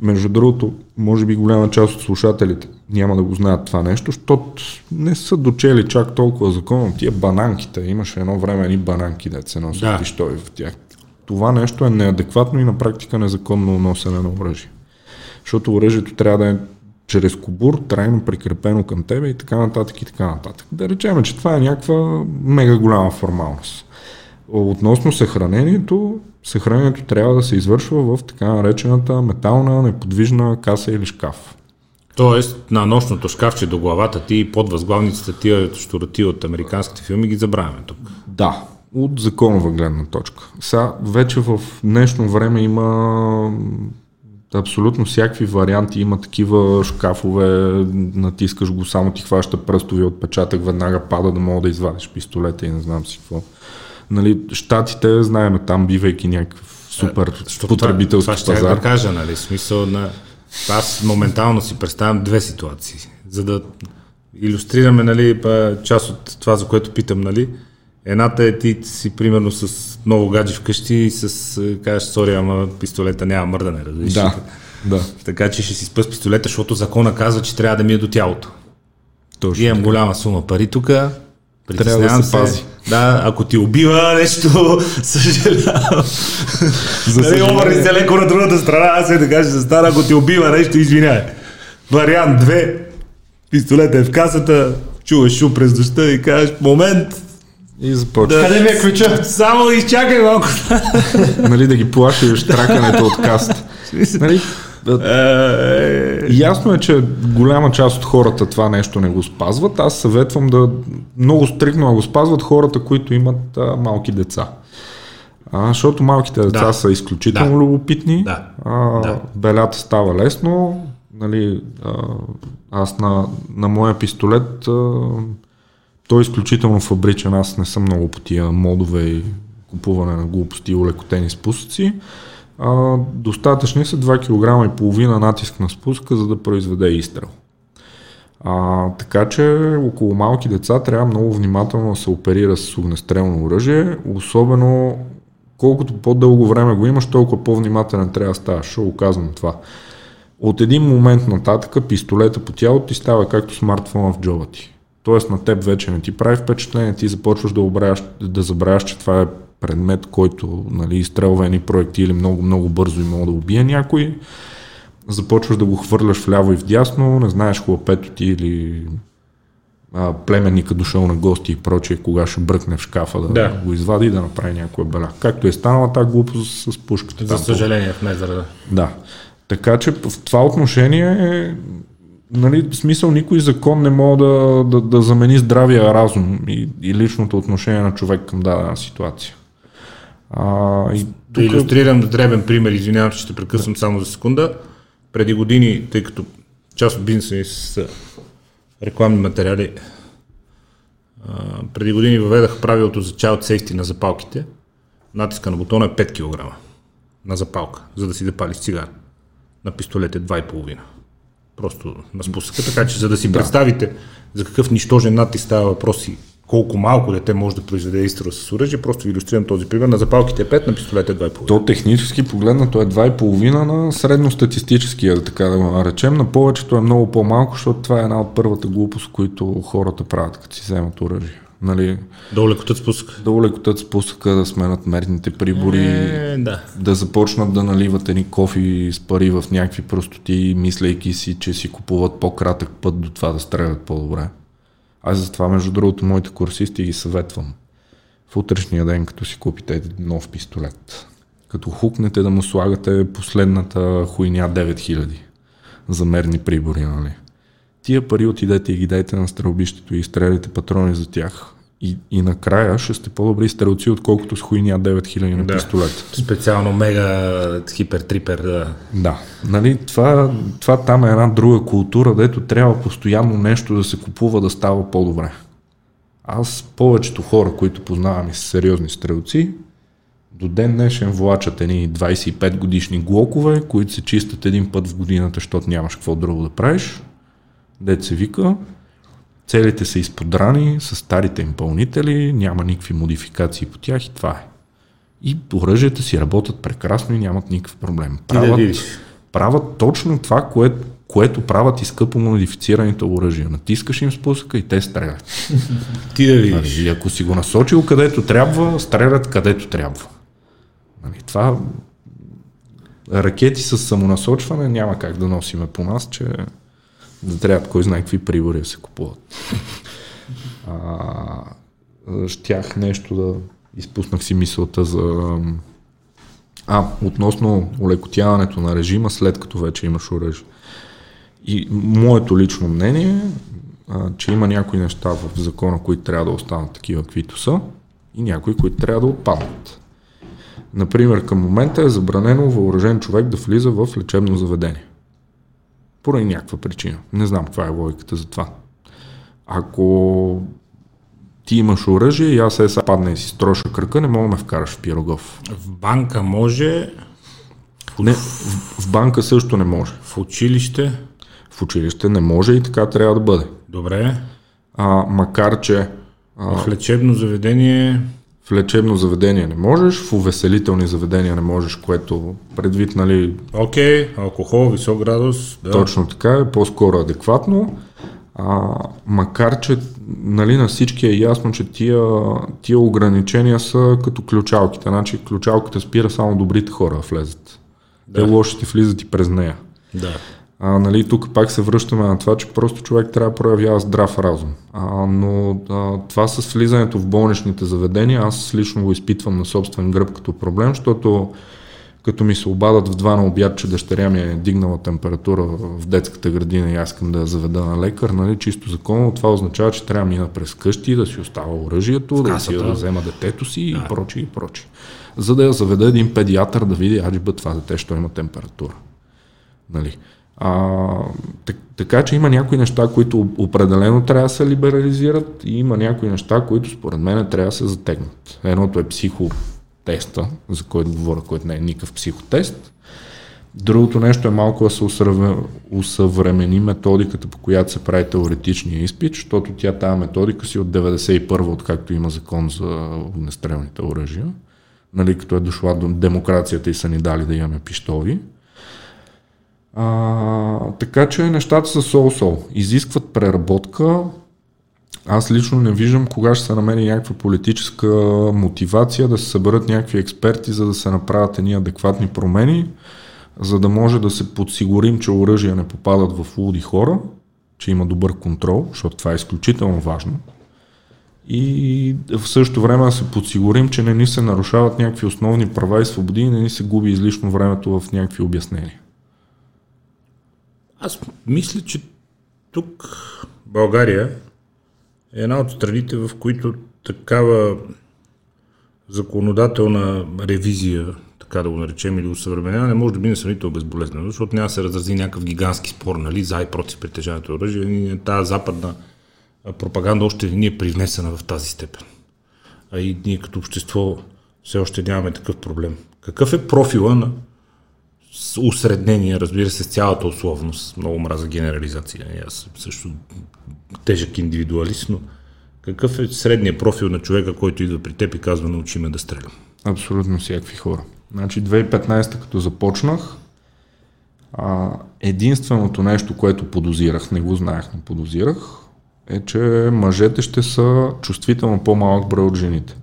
Между другото, може би голяма част от слушателите няма да го знаят това нещо, защото не са дочели чак толкова закона. Тия бананките, имаше едно време едни бананки, да се носят да. пиштоли в тях. Това нещо е неадекватно и на практика незаконно носене на оръжие. Защото оръжието трябва да е чрез кобур, трайно прикрепено към тебе и така нататък и така нататък. Да речем, че това е някаква мега голяма формалност. Относно съхранението, съхранението трябва да се извършва в така наречената метална неподвижна каса или шкаф. Тоест на нощното шкафче до главата ти и под възглавницата тия штурати от американските филми ги забравяме тук. Да, от законова гледна точка. Сега вече в днешно време има абсолютно всякакви варианти. Има такива шкафове, натискаш го, само ти хваща пръстови отпечатък, веднага пада да мога да извадиш пистолета и не знам си какво. Нали, штатите, знаем, там бивайки някакъв супер е, потребителски това, това пазар. Това ще да кажа, нали, смисъл на... Аз моментално си представям две ситуации, за да иллюстрираме нали, част от това, за което питам. Нали. Едната е ти си примерно с много гаджи вкъщи и с е, кажеш, сори, ама пистолета няма мърдане, разбираш? Да, да. Така че ще си спъс пистолета, защото закона казва, че трябва да ми е до тялото. Точно. Имам голяма сума пари тук, трябва да се, се пази. Да, ако ти убива нещо, съжалявам. За нали, съжаление. се леко на другата страна, аз е да кажа за стара, ако ти убива нещо, извиняй. Вариант 2, пистолета е в касата, чуваш шу през дъжда и кажеш, момент, и започва. Да, Къде ми е ключа? Само изчакай малко. нали, да ги плашиш тракането от каст. нали, е, Ясно е, че голяма част от хората това нещо не го спазват. Аз съветвам да много стрикно го спазват хората, които имат а, малки деца. А, защото малките деца да. са изключително да. любопитни. Да. А, да. Белята става лесно. Нали, а, аз на, на моя пистолет а, той е изключително фабричен, аз не съм много по тия модове и купуване на глупости и улекотени спусъци. А, достатъчни са 2 кг и половина натиск на спуска, за да произведе изстрел. А, така че около малки деца трябва много внимателно да се оперира с огнестрелно оръжие, особено колкото по-дълго време го имаш, толкова по-внимателен трябва да ставаш. Ще казвам това. От един момент нататък пистолета по тялото ти става както смартфона в джоба ти. Тоест на теб вече не ти прави впечатление, ти започваш да, обраш, да забравяш, че това е предмет, който нали, изстрелва едни проектили много, много бързо и мога да убие някой. Започваш да го хвърляш вляво и вдясно, не знаеш хлапето ти или а, племенника дошъл на гости и прочее, кога ще бръкне в шкафа да, да. го извади и да направи някоя беля. Както е станала тази глупост с пушката. За съжаление в Мезъра, да. Да. Така че в това отношение нали, в смисъл никой закон не може да, да, да замени здравия разум и, и личното отношение на човек към дадена ситуация. А, и тук... Да иллюстрирам дребен пример, извинявам, че ще прекъсвам да. само за секунда. Преди години, тъй като част от бизнеса ми с рекламни материали, а, преди години въведах правилото за child safety на запалките. Натиска на бутона е 5 кг на запалка, за да си запалиш цигара. На пистолет е 2,5 просто на спусъка, така че за да си да. представите за какъв нищожен натиск става въпрос и колко малко дете може да произведе изстрел с оръжие, просто ви иллюстрирам този пример. На запалките 5, на пистолета 2,5. То технически погледнато е 2,5 на средностатистическия, да така да го наречем. На повечето е много по-малко, защото това е една от първата глупост, които хората правят, като си вземат оръжие. Нали, да улекотат спусъка. Да улекотат спусъка, да сменят мерните прибори, е, да. да започнат да наливат едни кофи с пари в някакви простоти, мислейки си, че си купуват по-кратък път до това да стрелят по-добре. Аз затова, между другото, моите курсисти ги съветвам. В утрешния ден, като си купите нов пистолет, като хукнете да му слагате последната хуйня 9000 за мерни прибори, нали? Тия пари отидете и ги дайте на стрелбището и изстреляйте патрони за тях. И, и накрая ще сте по-добри стрелци, отколкото с хуйня 9000 на да. пистолет. Специално мега хипер-трипер, да. Да. Нали, това, това там е една друга култура, дето трябва постоянно нещо да се купува да става по-добре. Аз повечето хора, които познавам и са сериозни стрелци, до ден днешен влачат едни 25 годишни глокове, които се чистят един път в годината, защото нямаш какво друго да правиш. Се вика, Целите са изподрани с старите им пълнители, няма никакви модификации по тях и това е. И оръжията си работят прекрасно и нямат никакъв проблем. Правят, да правят точно това, кое, което правят и скъпо модифицираните оръжия. Натискаш им спусъка и те стрелят. Ти да видиш. Нали, ако си го насочил където трябва, стрелят където трябва. Нали, това ракети с самонасочване няма как да носиме по нас, че да трябва кой знае какви прибори се купуват. А, щях нещо да изпуснах си мисълта за... А, относно улекотяването на режима след като вече имаш оръжие. И моето лично мнение а, че има някои неща в закона, които трябва да останат такива, каквито са, и някои, които трябва да отпаднат. Например, към момента е забранено въоръжен човек да влиза в лечебно заведение поради някаква причина. Не знам каква е логиката за това. Ако ти имаш оръжие и аз се падне и си строша кръка, не мога да ме вкараш в пирогов. В банка може. Не, в, в банка също не може. В училище? В училище не може и така трябва да бъде. Добре. А, макар, че... А, в лечебно заведение... В лечебно заведение не можеш, в увеселителни заведения не можеш, което предвид, нали... Окей, okay, алкохол, висок градус. Да. Точно така е, по-скоро адекватно. А, макар, че нали, на всички е ясно, че тия, тия ограничения са като ключалките. Значи ключалката спира само добрите хора влезат. Да. Те лошите влизат и през нея. Да. А, нали, тук пак се връщаме на това, че просто човек трябва да проявява здрав разум. А, но а, това с влизането в болничните заведения, аз лично го изпитвам на собствен гръб като проблем, защото като ми се обадат в два на обяд, че дъщеря ми е дигнала температура в детската градина и аз искам да я заведа на лекар, нали, чисто законно, това означава, че трябва да мина през къщи, да си остава оръжието, да си да взема детето си да. и прочи и прочи. За да я заведа един педиатър да види, аджиба това дете, що има температура. Нали. А, так, така че има някои неща, които определено трябва да се либерализират и има някои неща, които според мен трябва да се затегнат. Едното е психотеста, за който говоря, който не е никакъв психотест. Другото нещо е малко да се усъвремени методиката, по която се прави теоретичния изпит, защото тя тази методика си от 91 откакто има закон за огнестрелните оръжия, нали, като е дошла до демокрацията и са ни дали да имаме пиштови. А, така че нещата са сол-сол. Изискват преработка. Аз лично не виждам кога ще се намери някаква политическа мотивация да се съберат някакви експерти, за да се направят едни адекватни промени, за да може да се подсигурим, че оръжия не попадат в луди хора, че има добър контрол, защото това е изключително важно. И в същото време да се подсигурим, че не ни се нарушават някакви основни права и свободи и не ни се губи излишно времето в някакви обяснения. Аз мисля, че тук България е една от страните, в които такава законодателна ревизия, така да го наречем, или усъвременена, не може да би сравнително безболезнено, защото няма да се разрази някакъв гигантски спор, нали, за и против притежаването оръжие. Тази западна пропаганда още ни е привнесена в тази степен. А и ние като общество все още нямаме такъв проблем. Какъв е профила на усреднение, разбира се, с цялата условност. Много мраза генерализация. Аз също тежък индивидуалист, но какъв е средният профил на човека, който идва при теб и казва научи ме да стрелям? Абсолютно всякакви хора. Значи 2015 като започнах, единственото нещо, което подозирах, не го знаех, но подозирах, е, че мъжете ще са чувствително по-малък брой от жените.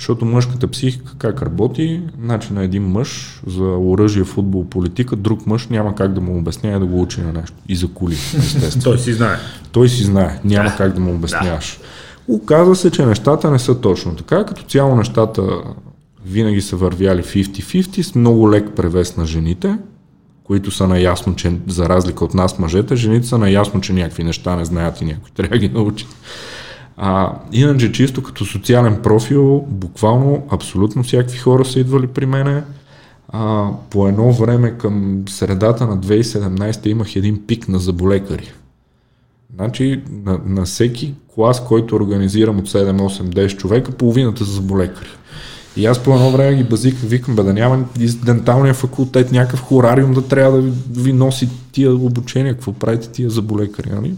Защото мъжката психика как работи, значи на един мъж за оръжие, футбол, политика, друг мъж няма как да му обяснява да го учи на нещо. И за коли, естествено. Той си знае. Той си знае, няма как да му обясняваш. Да. Оказва се, че нещата не са точно така. Като цяло нещата винаги са вървяли 50-50 с много лек превес на жените, които са наясно, че за разлика от нас мъжете, жените са наясно, че някакви неща не знаят и някой трябва да ги научи. А, иначе чисто като социален профил, буквално абсолютно всякакви хора са идвали при мене. А, по едно време към средата на 2017 имах един пик на заболекари. Значи на, на всеки клас, който организирам от 7, 8, 10 човека, половината са заболекари. И аз по едно време ги базиках, викам, бе да няма из денталния факултет някакъв хорариум да трябва да ви, ви носи тия обучения, какво правите тия заболекари. Нали?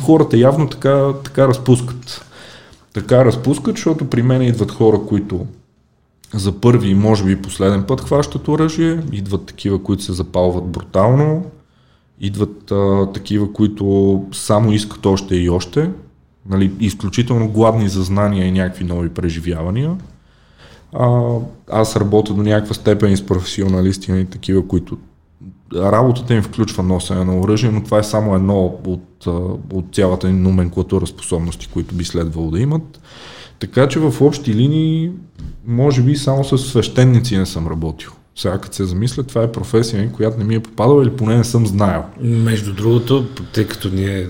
Хората явно така, така разпускат. Така разпускат, защото при мен идват хора, които за първи и може би последен път хващат оръжие, идват такива, които се запалват брутално, идват а, такива, които само искат още и още, нали, изключително гладни за знания и някакви нови преживявания. А, аз работя до някаква степен с професионалисти, нали, такива, които работата им включва носене на оръжие, но това е само едно от, от цялата ни номенклатура способности, които би следвало да имат. Така че в общи линии, може би само с свещеници не съм работил. Сега като се замисля, това е професия, която не ми е попадала или поне не съм знаел. Между другото, тъй като ние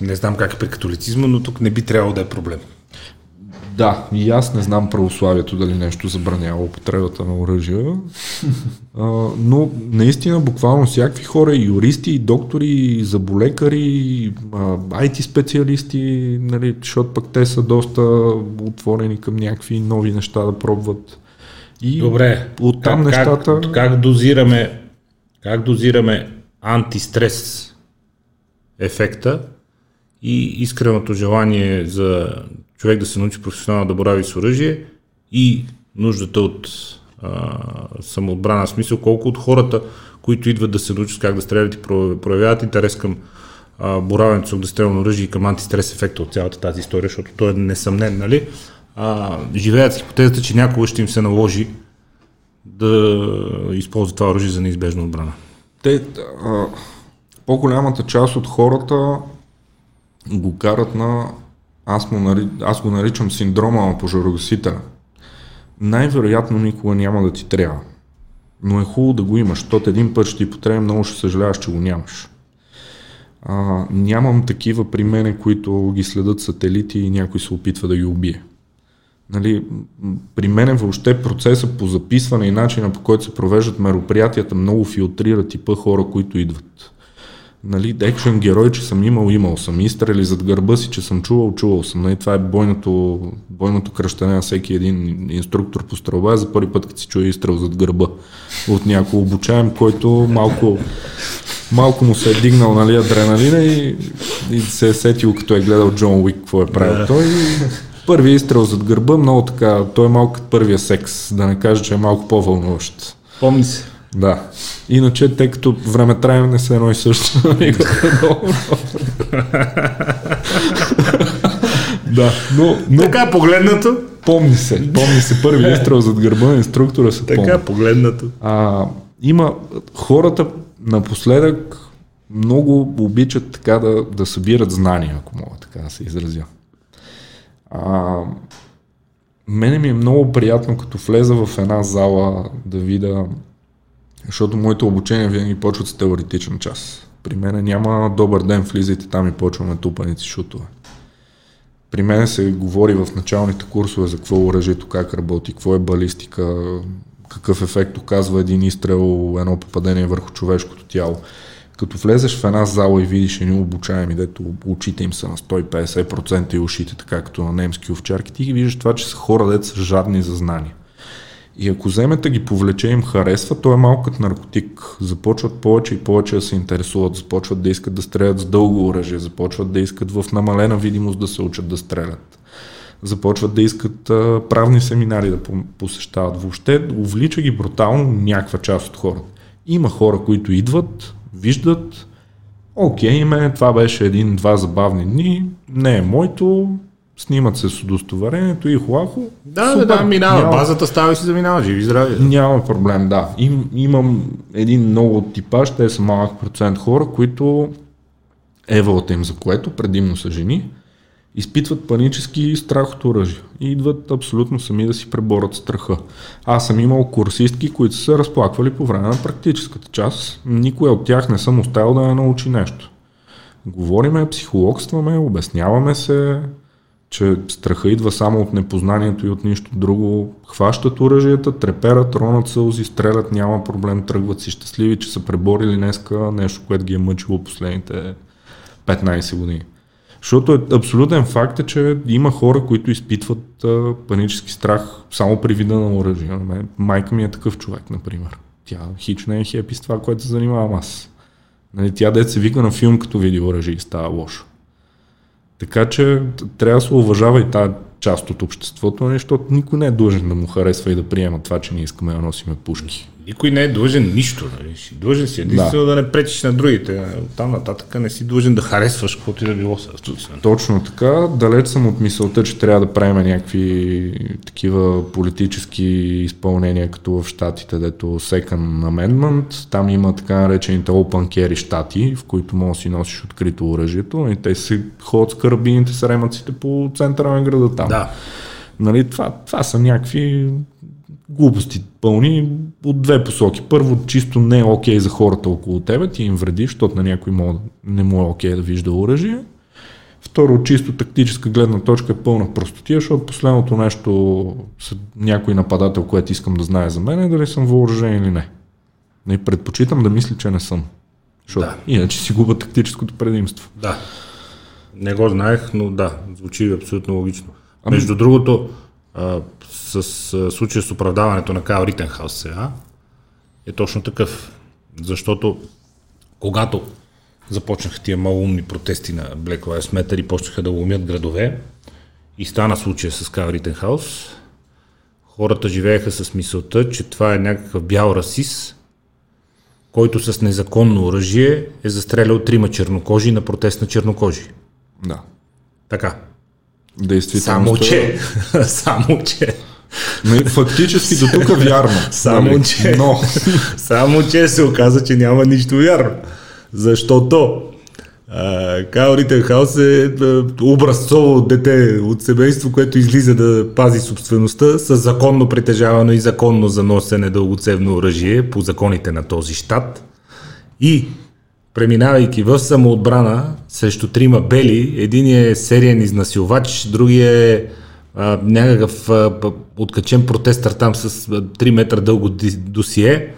не знам как е при католицизма, но тук не би трябвало да е проблем. Да, и аз не знам православието дали нещо забранява употребата на оръжия, а, но наистина буквално всякакви хора, и юристи, и доктори, и заболекари, IT специалисти, нали, защото пък те са доста отворени към някакви нови неща да пробват. И Добре, оттам как, нещата... Как, как, дозираме, как дозираме антистрес ефекта? И искреното желание за човек да се научи професионално да борави с оръжие и нуждата от а, самоотбрана смисъл, колко от хората, които идват да се научат как да стрелят и проявяват интерес към а, боравенето с огнестрелно оръжие и към антистрес ефекта от цялата тази история, защото той е несъмнен, нали? А, живеят с хипотезата, че някога ще им се наложи да използват това оръжие за неизбежна отбрана. Те, а, по-голямата част от хората го карат на аз, му нари... аз го наричам синдрома на пожарогасителя. Най-вероятно никога няма да ти трябва. Но е хубаво да го имаш, защото един път ще ти потреби, много ще съжаляваш, че го нямаш. А, нямам такива при мене, които ги следят сателити и някой се опитва да ги убие. Нали, при мен въобще процеса по записване и начина по който се провеждат мероприятията много филтрира типа хора, които идват нали, екшен герой, че съм имал, имал съм. Изстрели зад гърба си, че съм чувал, чувал съм. Нали, това е бойното, бойното кръщане на всеки един инструктор по стрелба. За първи път, като си чуя изстрел зад гърба от някой обучаем, който малко, малко му се е дигнал нали, адреналина и, и се е сетил, като е гледал Джон Уик, какво е правил yeah. той. Първият изстрел зад гърба, много така, той е малко първия секс, да не кажа, че е малко по-вълнуващ. Помни се. Да. Иначе, тъй като време трае не се едно и също. да, но, но... Така е погледнато. Помни се, помни се, първи изстрел зад гърба на инструктора се Така помни. е погледнато. А, има хората напоследък много обичат така да, да събират знания, ако мога така да се изразя. А, мене ми е много приятно, като влеза в една зала да видя защото моите обучения винаги почват с теоретичен час. При мен няма добър ден, влизайте там и почваме тупаници шутове. При мен се говори в началните курсове за какво оръжието, как работи, какво е балистика, какъв ефект оказва един изстрел, едно попадение върху човешкото тяло. Като влезеш в една зала и видиш едни обучаеми, дето очите им са на 150% и ушите, така като на немски овчарки, ти ги виждаш това, че са хора, дето са жадни за знания. И ако вземете ги повлече им харесва, то е малко като наркотик. Започват повече и повече да се интересуват, започват да искат да стрелят с дълго оръжие, започват да искат в намалена видимост да се учат да стрелят. Започват да искат а, правни семинари да посещават. Въобще увлича ги брутално някаква част от хората. Има хора, които идват, виждат, окей, ме, това беше един-два забавни дни, не е моето, снимат се с удостоверението и хуахо. Да, Супер, да, минава. Няма, базата става и си заминава, живи здрави. Няма проблем, да. Им, имам един много типаж, те са малък процент хора, които евалата им за което, предимно са жени, изпитват панически страх от оръжие и идват абсолютно сами да си преборят страха. Аз съм имал курсистки, които са се разплаквали по време на практическата част. Никой от тях не съм оставил да я научи нещо. Говориме, психологстваме, обясняваме се, че страха идва само от непознанието и от нищо друго. Хващат оръжията, треперат, ронат сълзи, стрелят, няма проблем, тръгват си щастливи, че са преборили днеска нещо, което ги е мъчило последните 15 години. Защото е абсолютен факт е, че има хора, които изпитват а, панически страх само при вида на оръжие. Майка ми е такъв човек, например. Тя хич не е хепи с това, което се занимавам аз. Нали, тя дете се вика на филм, като види оръжие и става лошо. Така че трябва да се уважава и тази част от обществото, нали, защото никой не е длъжен да му харесва и да приема това, че ние искаме да носиме пушки. Никой не е длъжен нищо. Нали? Си длъжен си единствено да. да не пречиш на другите. Там нататък не си длъжен да харесваш каквото и да било. Точно така. Далеч съм от мисълта, че трябва да правим някакви такива политически изпълнения, като в щатите, дето Second Amendment. Там има така наречените open carry щати, в които можеш да си носиш открито оръжието и те си ходят с карабините, с ремъците по центъра на града там. Да. Нали, това, това са някакви глупости пълни от две посоки. Първо, чисто не е окей за хората около тебе, ти им вреди, защото на някой мога, не му е окей да вижда оръжие. Второ, чисто тактическа гледна точка е пълна простотия, защото последното нещо с някой нападател, което искам да знае за мен е дали съм въоръжен или не. И предпочитам да мисля, че не съм. Защото да. иначе си губа тактическото предимство. Да. Не го знаех, но да, звучи абсолютно логично. Ами... Между другото, с случая с оправдаването на Кайл Ритенхаус сега е точно такъв. Защото когато започнаха тия малумни протести на Black Lives Matter и почнаха да ломят градове и стана случая с Кайл Ритенхаус, хората живееха с мисълта, че това е някакъв бял расист, който с незаконно оръжие е застрелял трима чернокожи на протест на чернокожи. Да. Така. Действително. Само че. само че. Фактически до тук вярно. Само, нали? че, Но... само че се оказа, че няма нищо вярно. Защото Кайл Ритенхаус е образцово дете от семейство, което излиза да пази собствеността с законно притежавано и законно заносене дългоцевно оръжие по законите на този щат. И преминавайки в самоотбрана срещу трима бели, един е сериен изнасилвач, другия е а, някакъв а, откачен протестър там с 3 метра дълго досие,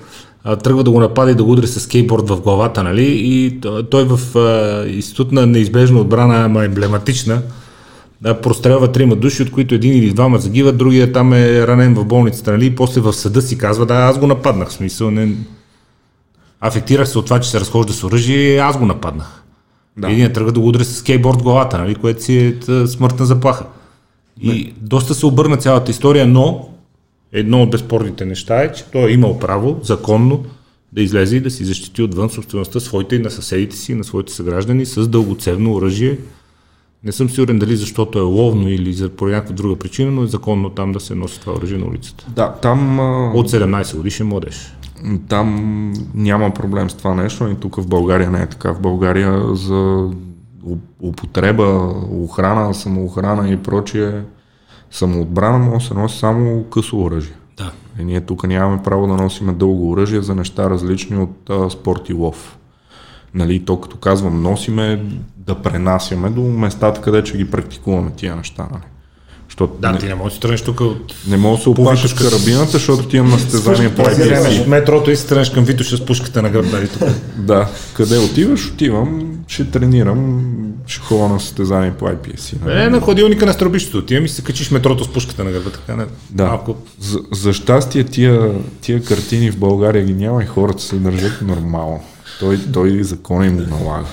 а, тръгва да го напада и да го удари с скейтборд в главата, нали? И той в а, институт на неизбежна отбрана, ама емблематична, да, прострелва трима души, от които един или двама загиват, другия там е ранен в болницата, нали? И после в съда си казва, да, аз го нападнах, в смисъл, не... Афектирах се от това, че се разхожда с оръжие, аз го нападнах. Да. Един тръгва да го удари с скейтборд главата, нали? което си е смъртна заплаха. И не. доста се обърна цялата история, но едно от безспорните неща е, че той е имал право законно да излезе и да си защити отвън собствеността своите и на съседите си, и на своите съграждани с дългоцевно оръжие. Не съм сигурен дали защото е ловно или за по някаква друга причина, но е законно там да се носи това оръжие на улицата. Да, там... От 17 годишен младеж. Там няма проблем с това нещо и тук в България не е така. В България за употреба, охрана, самоохрана и прочие, самоотбрана може да се носи само късо оръжие. Да. И ние тук нямаме право да носиме дълго оръжие за неща различни от а, спорт и лов. Нали, то като казвам носиме, да пренасяме до местата, къде ще ги практикуваме тия неща. Нали. Защото да, не, ти не можеш да тръгнеш тук от... Не можеш да се опашеш с карабината, защото ти имам на състезание по IPC. метрото и се тръгнеш към Витоша с пушката на гърба. да, къде отиваш? Отивам, ще тренирам, ще ходя на състезание по IPC. Нали? Не, на ходилника на стробището. Отивам и се качиш метрото с пушката на гърба. Така, не, да. Малко... За, за щастие тия, тия картини в България ги няма и хората се държат нормално. Той, той закон им го налага.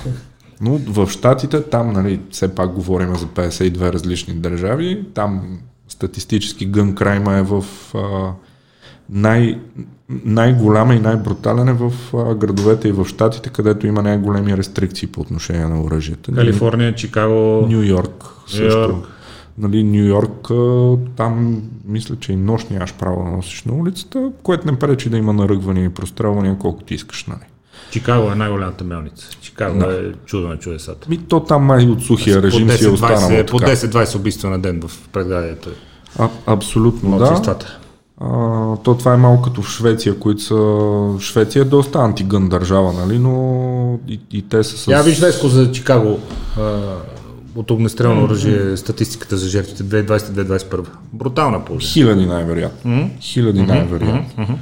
Но в Штатите, там, нали, все пак говорим за 52 различни държави, там статистически гън крайма е в а, най, най-голяма и най-брутален е в а, градовете и в Штатите, където има най-големи рестрикции по отношение на оръжията. Калифорния, Чикаго, Нью Йорк също. Нали, Нью Йорк, там мисля, че и нощ нямаш право да носиш на улицата, което не пречи да има наръгвания и прострелвания колкото ти искаш. Нали. Чикаго е най-голямата мелница. Чикаго да. е чудо на чудесата. Ми, то там май от сухия режим 10, си е останало По 10-20 убийства на ден в предградието. А, абсолютно, да. А, то това е малко като в Швеция, които са... Швеция е доста антигън държава, нали, но и, и те са с... Я виж Веско за Чикаго а, от огнестрелно mm-hmm. оръжие, статистиката за жертвите 2020-2021. Брутална полза. Хиляди най-вероятно. Mm-hmm. Хиляди mm-hmm. най-вероятно. Mm-hmm.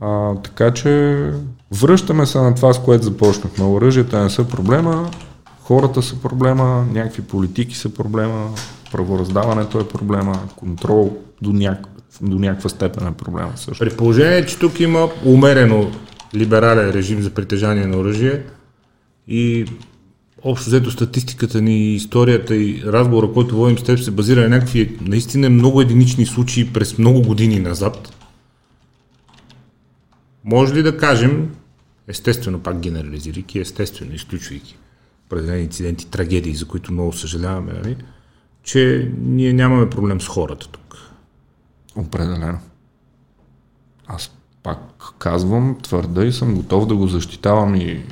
А, така че връщаме се на това, с което започнахме. Оръжията не са проблема, хората са проблема, някакви политики са проблема, правораздаването е проблема, контрол до, няк... до някаква степен е проблема също. При положение, че тук има умерено либерален режим за притежание на оръжие и общо взето статистиката ни, историята и разговора, който водим с теб, се базира на някакви наистина много единични случаи през много години назад. Може ли да кажем, естествено пак генерализирайки, естествено изключвайки определени инциденти, трагедии, за които много съжаляваме, нали? че ние нямаме проблем с хората тук. Определено. Аз пак казвам, твърда и съм готов да го защитавам и,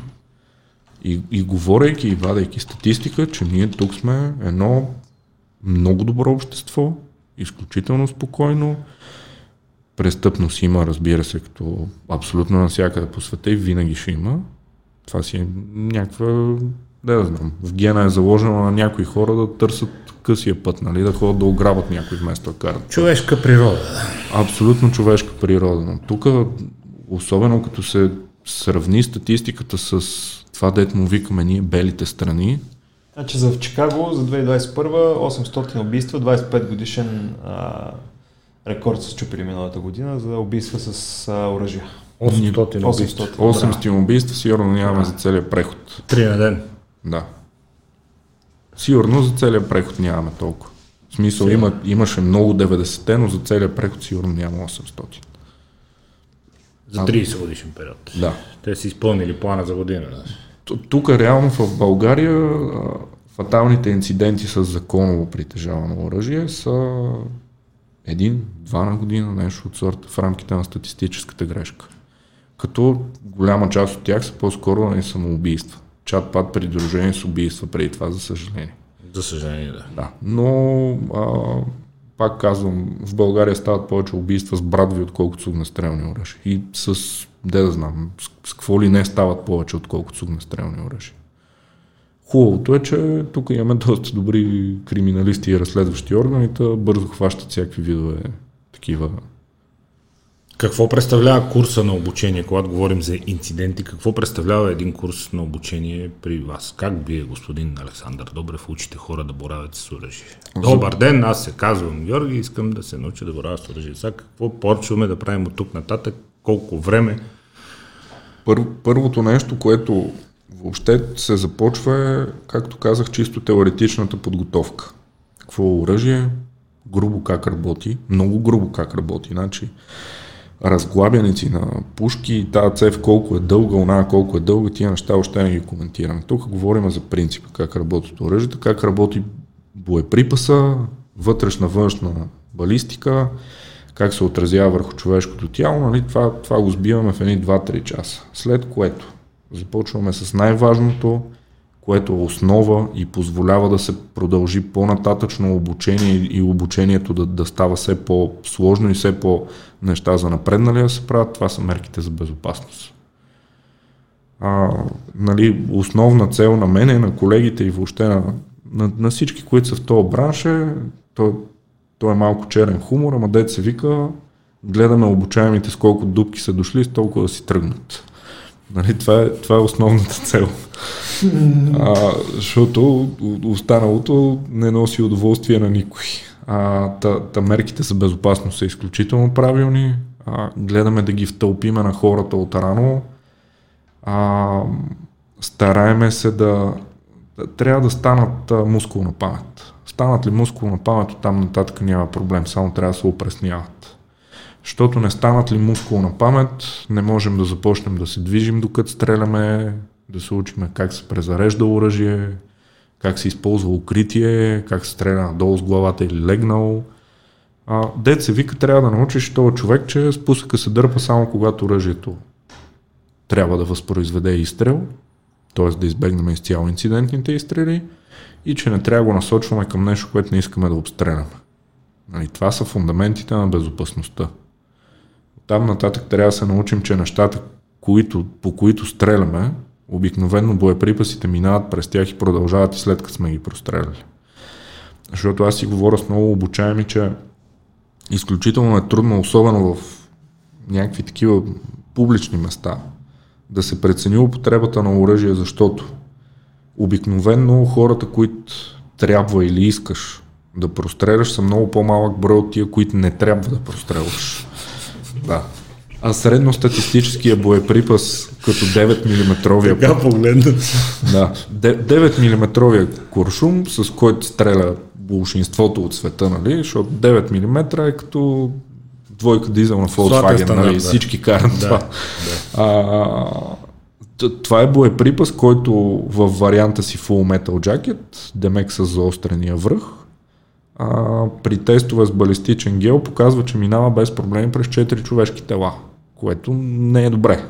и, и говорейки и вадейки статистика, че ние тук сме едно много добро общество, изключително спокойно. Престъпност има, разбира се, като абсолютно навсякъде по света и винаги ще има. Това си е някаква да, да знам. В гена е заложено на някои хора да търсят късия път, нали, да ходят да ограбят някой вместо да карат. Човешка природа. Абсолютно човешка природа. Но тук, особено като се сравни статистиката с това, дето му викаме ние белите страни. Значи за в Чикаго за 2021 800 убийства, 25 годишен а, рекорд с чупили миналата година за убийства с а, оръжия. 800 убийства. 800 убийства сигурно нямаме за целият преход. Три на ден. Да. Сигурно за целият преход нямаме толкова. В смисъл има, имаше много 90-те, но за целият преход сигурно няма 800. За 30 годишен период. Да. Те са изпълнили плана за година. Тук реално в България фаталните инциденти с законово притежавано оръжие са един, два на година, нещо от сорта в рамките на статистическата грешка. Като голяма част от тях са по-скоро на самоубийства чат-пат придружени с убийства преди това, за съжаление. За съжаление, да. Да, но а, пак казвам, в България стават повече убийства с брадви, отколкото с огнестрелни оръжия. И с, де да знам, с, с какво ли не стават повече, отколкото с огнестрелни оръжия. Хубавото е, че тук имаме доста добри криминалисти и разследващи органи, бързо хващат всякакви видове такива какво представлява курса на обучение, когато говорим за инциденти? Какво представлява един курс на обучение при вас? Как вие, господин Александър Добрев, учите хора да боравят с оръжие? Добър ден, аз се казвам Георги, искам да се науча да боравя с оръжие. Сега какво почваме да правим от тук нататък? Колко време? Пър, първото нещо, което въобще се започва както казах, чисто теоретичната подготовка. Какво е оръжие? Грубо как работи, много грубо как работи. Значи, разглабяници на пушки, тази цев колко е дълга, она колко е дълга, тия неща още не ги коментираме. Тук говорим за принципа, как работят оръжията, как работи боеприпаса, вътрешна, външна балистика, как се отразява върху човешкото тяло, нали? това, това го сбиваме в едни 2-3 часа. След което започваме с най-важното, което е основа и позволява да се продължи по-нататъчно обучение и обучението да, да става все по-сложно и все по-неща за напредналия се правят, това са мерките за безопасност. А, нали, основна цел на мен, на колегите и въобще на, на, на всички, които са в този бранш е то той е малко черен хумор, ама дет се вика, гледаме обучаемите с колко дубки са дошли, с толкова да си тръгнат. Нали, това, е, това е основната цел. А, защото останалото не носи удоволствие на никой. А, та, та мерките за безопасност са изключително правилни. А, гледаме да ги втълпиме на хората от рано. А, стараеме се да, трябва да станат а, мускулна памет. Станат ли мускулна памет, там нататък няма проблем, само трябва да се опресняват. Защото не станат ли мускулна памет, не можем да започнем да се движим докато стреляме, да се учиме как се презарежда оръжие, как се използва укритие, как се стреля надолу с главата или легнал. А, дет се вика, трябва да научиш този човек, че спусъка се дърпа само когато оръжието трябва да възпроизведе изстрел, т.е. да избегнем изцяло инцидентните изстрели и че не трябва да го насочваме към нещо, което не искаме да обстреляме. Нали, това са фундаментите на безопасността. Там нататък трябва да се научим, че нещата, които, по които стреляме, обикновено боеприпасите минават през тях и продължават и след като сме ги простреляли. Защото аз си говоря с много обучаеми, че изключително е трудно, особено в някакви такива публични места, да се прецени употребата на оръжие, защото обикновенно хората, които трябва или искаш да простреляш, са много по-малък брой от тия, които не трябва да простреляш. Да. А средностатистическия боеприпас като 9 мм. Така погледнат. Да. 9 мм куршум, с който стреля большинството от света, нали? Защото 9 мм е като двойка дизел на Volkswagen, нали? Да. Всички карат да, това. Да. А, това е боеприпас, който в варианта си Full Metal Jacket, демек с заострения връх, а, при тестове с балистичен гел показва, че минава без проблеми през 4 човешки тела което не е добре.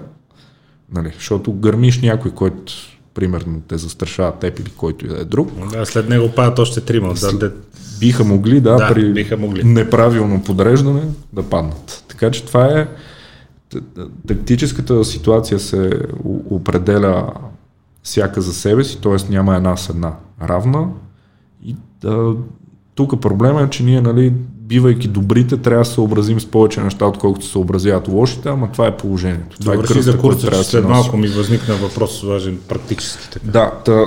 Нали, защото гърмиш някой, който примерно те застрашава теб или който и да е друг. Да, след него падат още трима. Да, да, биха могли, да, да при биха могли. неправилно подреждане да паднат. Така че това е тактическата ситуация се определя всяка за себе си, т.е. няма една с една равна. И да, тук проблема е, че ние, нали, бивайки добрите, трябва да се съобразим с повече неща, отколкото се съобразяват лошите, ама това е положението. Това Добре, е кръста, за курса, че след малко ми възникна въпрос важен практически. Така. Да, та,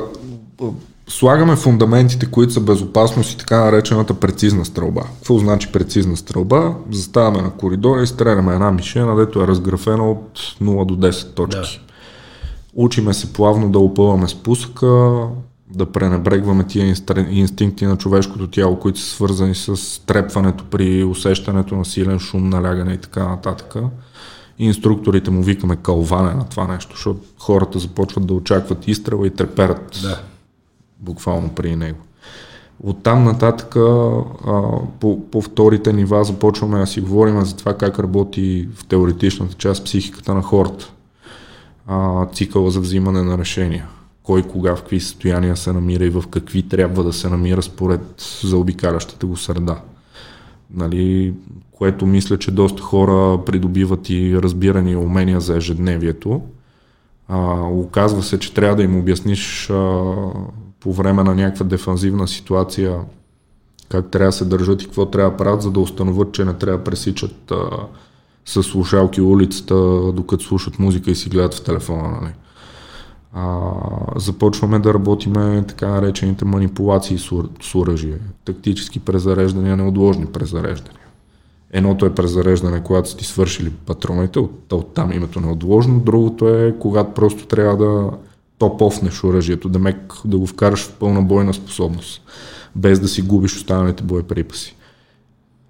слагаме фундаментите, които са безопасност и така наречената прецизна стрелба. Какво значи прецизна стрелба? Заставаме на коридора и стреляме една мишена, дето е разграфена от 0 до 10 точки. Да. Учиме се плавно да опъваме спусъка, да пренебрегваме тия инстинкти на човешкото тяло, които са свързани с трепването при усещането на силен шум, налягане и така нататък. И инструкторите му викаме кълване на това нещо, защото хората започват да очакват изстрела и треперат да. буквално при него. От там нататък по, по вторите нива започваме да си говорим за това как работи в теоретичната част психиката на хората. А, цикъла за взимане на решения кой кога в какви състояния се намира и в какви трябва да се намира според заобикалящата го среда. Нали, което мисля, че доста хора придобиват и разбирани и умения за ежедневието. А, оказва се, че трябва да им обясниш а, по време на някаква дефанзивна ситуация как трябва да се държат и какво трябва да правят, за да установят, че не трябва да пресичат а, с слушалки улицата, докато слушат музика и си гледат в телефона. Нали а, започваме да работиме така наречените манипулации с, с оръжие, тактически презареждания, неотложни презареждания. Едното е презареждане, когато са ти свършили патроните, от, от там името неотложно, другото е когато просто трябва да топ-офнеш оръжието, да мек да го вкараш в пълна бойна способност, без да си губиш останалите боеприпаси.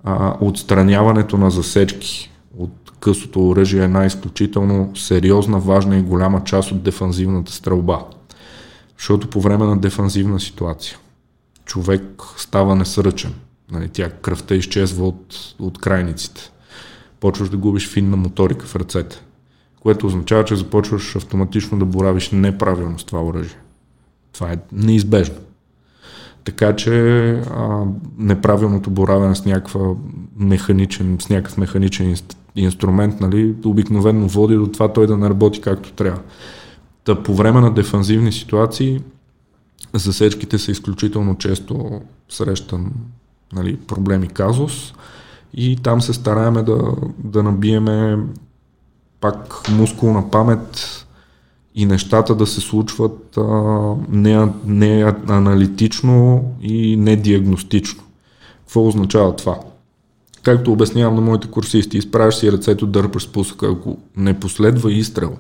А, отстраняването на засечки от късото оръжие е една изключително сериозна, важна и голяма част от дефанзивната стрелба. Защото по време на дефанзивна ситуация човек става несръчен. Нали, тя кръвта изчезва от, от крайниците. Почваш да губиш финна моторика в ръцете, което означава, че започваш автоматично да боравиш неправилно с това оръжие. Това е неизбежно. Така че а, неправилното боравене с, с някакъв механичен инструмент, нали, обикновено води до това той да не работи както трябва. Та по време на дефанзивни ситуации засечките са изключително често срещан нали, проблеми казус и там се стараеме да, да набиеме пак мускулна памет и нещата да се случват а, не, не аналитично и не диагностично. Какво означава това? Както обяснявам на моите курсисти, изправяш си ръцето, дърпаш спусъка, ако не последва изстрел,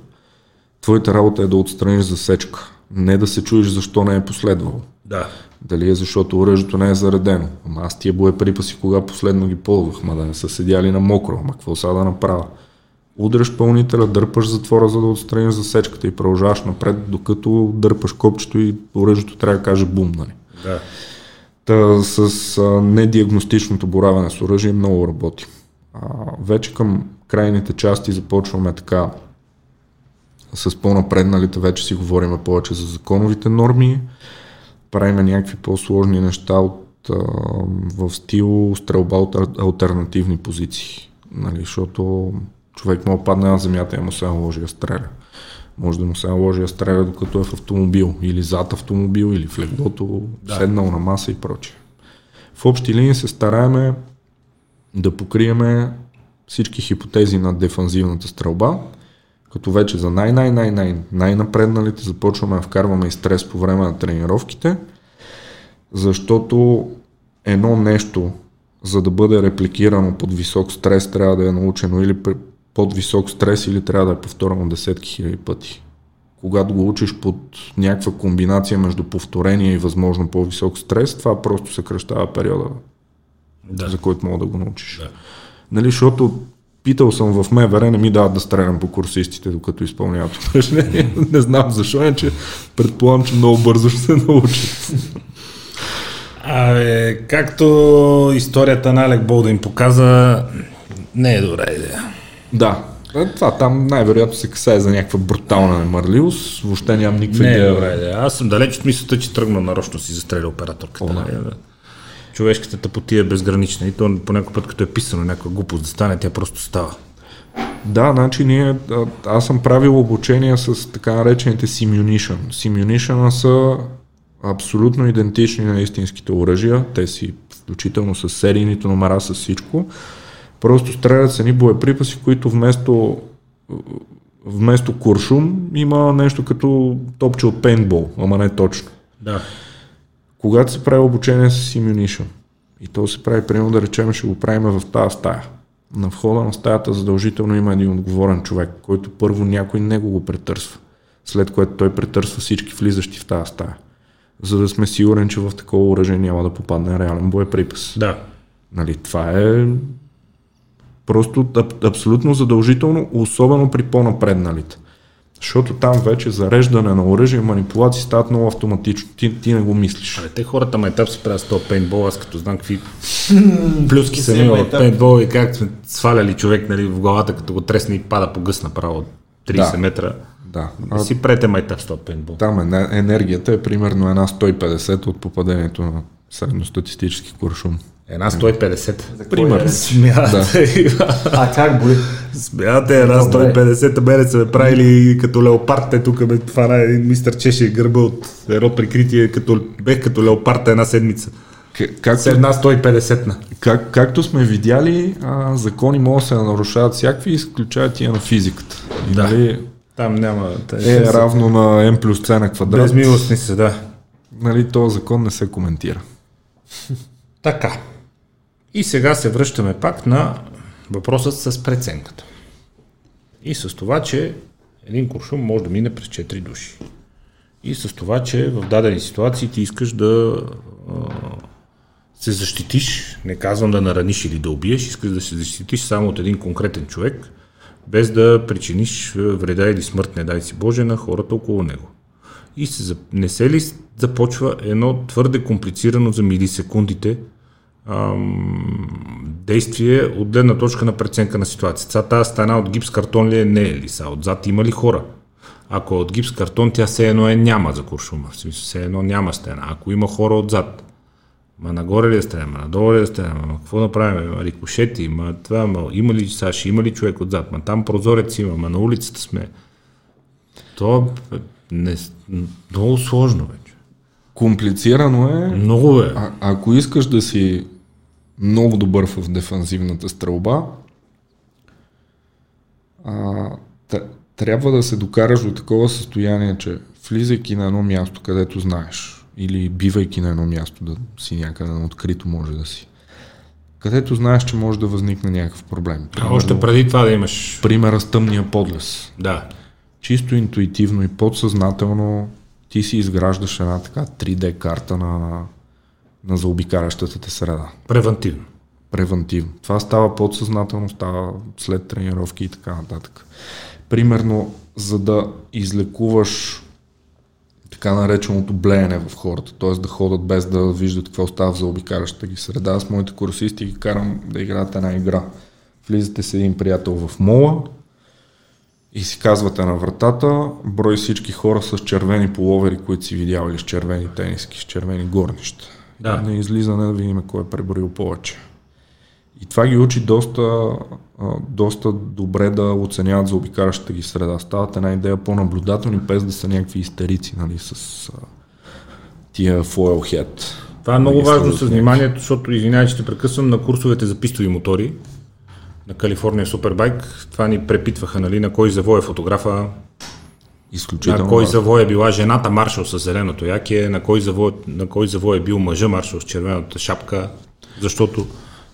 твоята работа е да отстраниш засечка, не да се чуеш защо не е последвал. Да. Дали е защото оръжието не е заредено. Ама аз тия боеприпаси кога последно ги ползвах, ма да не са седяли на мокро, ама какво сега да направя? Удряш пълнителя, дърпаш затвора, за да отстраниш засечката и продължаваш напред, докато дърпаш копчето и оръжието трябва да каже бум, нали? Да. Та, с а, недиагностичното бораване с оръжие много работи. А, вече към крайните части започваме така с по-напредналите, вече си говорим повече за законовите норми, правим някакви по-сложни неща от, в стил стрелба от альтернативни позиции. Нали, защото човек да падне на земята и му се наложи да стреля. Може да му се наложи да стреля докато е в автомобил, или зад автомобил, или в леглото, да. седнал на маса и прочее. В общи линии се стараеме да покриеме всички хипотези на дефанзивната стрелба, като вече за най-най-най-най най-напредналите започваме да вкарваме и стрес по време на тренировките, защото едно нещо, за да бъде репликирано под висок стрес, трябва да е научено или под висок стрес или трябва да е повторено десетки хиляди пъти. Когато го учиш под някаква комбинация между повторение и възможно по-висок стрес, това просто съкръщава периода, да. за който мога да го научиш. Да. Нали, защото питал съм в МВР, не ми дават да стрелям по курсистите, докато изпълняват упражнение. не знам защо, че предполагам, че много бързо ще се научат. Абе, както историята на Алек Болдин показа, не е добра идея. Да. Е, това там най-вероятно се касае за някаква брутална немърливост. Въобще нямам никаква идея. Добре, да. Аз съм далеч от мисълта, че тръгна нарочно си застреля операторката. О, да. Човешката тъпотия е безгранична и то по някой път, като е писано някаква глупост да стане, тя просто става. Да, значи ние, аз съм правил обучение с така наречените Simunition. Simunition са абсолютно идентични на истинските оръжия. Те си включително с серийните номера, с всичко. Просто стрелят се ни боеприпаси, които вместо, вместо куршум има нещо като топче от пейнтбол, ама не точно. Да. Когато се прави обучение с Immunition, и то се прави, примерно да речем, ще го правим в тази стая. На входа на стаята задължително има един отговорен човек, който първо някой него го претърсва, след което той претърсва всички влизащи в тази стая. За да сме сигурен, че в такова оръжие няма да попадне реален боеприпас. Да. Нали, това е Просто аб, абсолютно задължително, особено при по-напредналите. Защото там вече зареждане на оръжие и манипулации стават много автоматично. Ти, ти не го мислиш. Абе, те хората ме етап се правят с този пейнтбол, аз като знам какви плюски са имали от пейнтбол и как сме сваляли човек нали, в главата, като го тресне и пада по гъс направо от 30 да. метра. Да. Не си прете майтап с този пейнтбол. Там енергията е примерно една 150 от попадението на средностатистически куршум. Една 150. Пример. Смяте. Да. а как боли? Смяте една 150. Мене са ме правили като леопард. Те тук ме фана един мистер Чеше гърба от едно прикритие. Като, бех като леопард една седмица. Как, с една 150 на. Как, както сме видяли, а, закони могат да се нарушават всякакви, изключая тия на физиката. Да. Нали, Там няма. Е, е равно на m плюс c на квадрат. Безмилостни се, да. Нали, този закон не се коментира. Така. И сега се връщаме пак на въпросът с преценката. И с това, че един куршум може да мине през 4 души. И с това, че в дадени ситуации ти искаш да се защитиш, не казвам да нараниш или да убиеш, искаш да се защитиш само от един конкретен човек, без да причиниш вреда или смърт, не дай си Боже, на хората около него. И се, не се ли започва едно твърде комплицирано за милисекундите ам, действие от гледна точка на преценка на ситуацията. Тази стена от гипс картон ли е? Не е ли са? Отзад има ли хора? Ако е от гипс картон, тя все едно е няма за куршума. В смисъл, все едно няма стена. Ако има хора отзад, ма нагоре ли е стена, ма надолу ли е стена, ма какво да правим, ма рикошети, ма това, ма има ли Саши, има ли човек отзад, ма там прозорец има, ма на улицата сме. То е не, много сложно вече. Комплицирано е. Много е. А, ако искаш да си много добър в дефанзивната стрелба. А, трябва да се докараш до такова състояние, че влизайки на едно място, където знаеш, или бивайки на едно място, да си някъде на открито може да си, където знаеш, че може да възникне някакъв проблем. Примерно, а още преди това да имаш... Примера с тъмния подлес. Да. Чисто интуитивно и подсъзнателно ти си изграждаш една така 3D карта на, на заобикалящата те среда. Превентивно. Превентивно. Това става подсъзнателно, става след тренировки и така нататък. Примерно, за да излекуваш така нареченото блеене в хората, т.е. да ходят без да виждат какво става в заобикалящата ги среда. С моите курсисти ги карам да играят една игра. Влизате с един приятел в мола и си казвате на вратата брой всички хора с червени половери, които си видяли с червени тениски, с червени горнища. Да. На излизане да видим кой е преброил повече. И това ги учи доста, доста добре да оценяват за обикалящата ги среда. Стават една идея по-наблюдателни, без да са някакви истерици нали, с тия foil head. Това е много нали, важно с вниманието, защото, извинявай, че те прекъсвам, на курсовете за пистови мотори на Калифорния Супербайк, това ни препитваха, нали, на кой завой е фотографа, Изключително. На кой завой е била жената маршал с зеленото яке, на кой завой, на кой завой е бил мъжа маршал с червената шапка, защото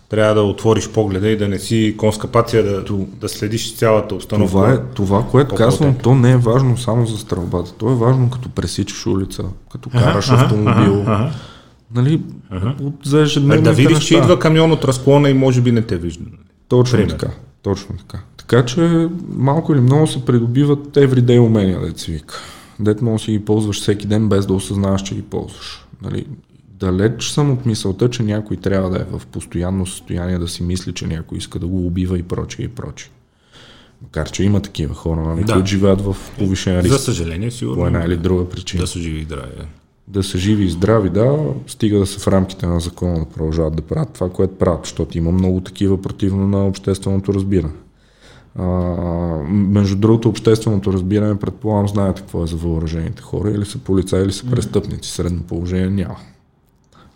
трябва да отвориш погледа и да не си конска пация, да, да следиш цялата установка. Това, е, това което казвам, то не е важно само за стрелбата. То е важно като пресичаш улица, като караш ага, автомобил. Ага, ага. Нали, ага. за ежедневните Да видиш, неща. че идва камион от разклона и може би не те вижда. Точно Пример. така. Точно така. Така че малко или много се придобиват everyday умения, да се вика. Дет може да си ги ползваш всеки ден, без да осъзнаваш, че ги ползваш. Нали? далеч съм от мисълта, че някой трябва да е в постоянно състояние да си мисли, че някой иска да го убива и прочее и прочее. Макар, че има такива хора, нали, да. които живеят в повишен риск. За съжаление, сигурно. По една или друга причина. Да са живи и здрави. Да. да са живи и здрави, да, стига да са в рамките на закона да продължават да правят това, което правят, защото има много такива противно на общественото разбиране. А, между другото, общественото разбиране, предполагам, знаете какво е за въоръжените хора, или са полицаи, или са престъпници. Средно положение няма.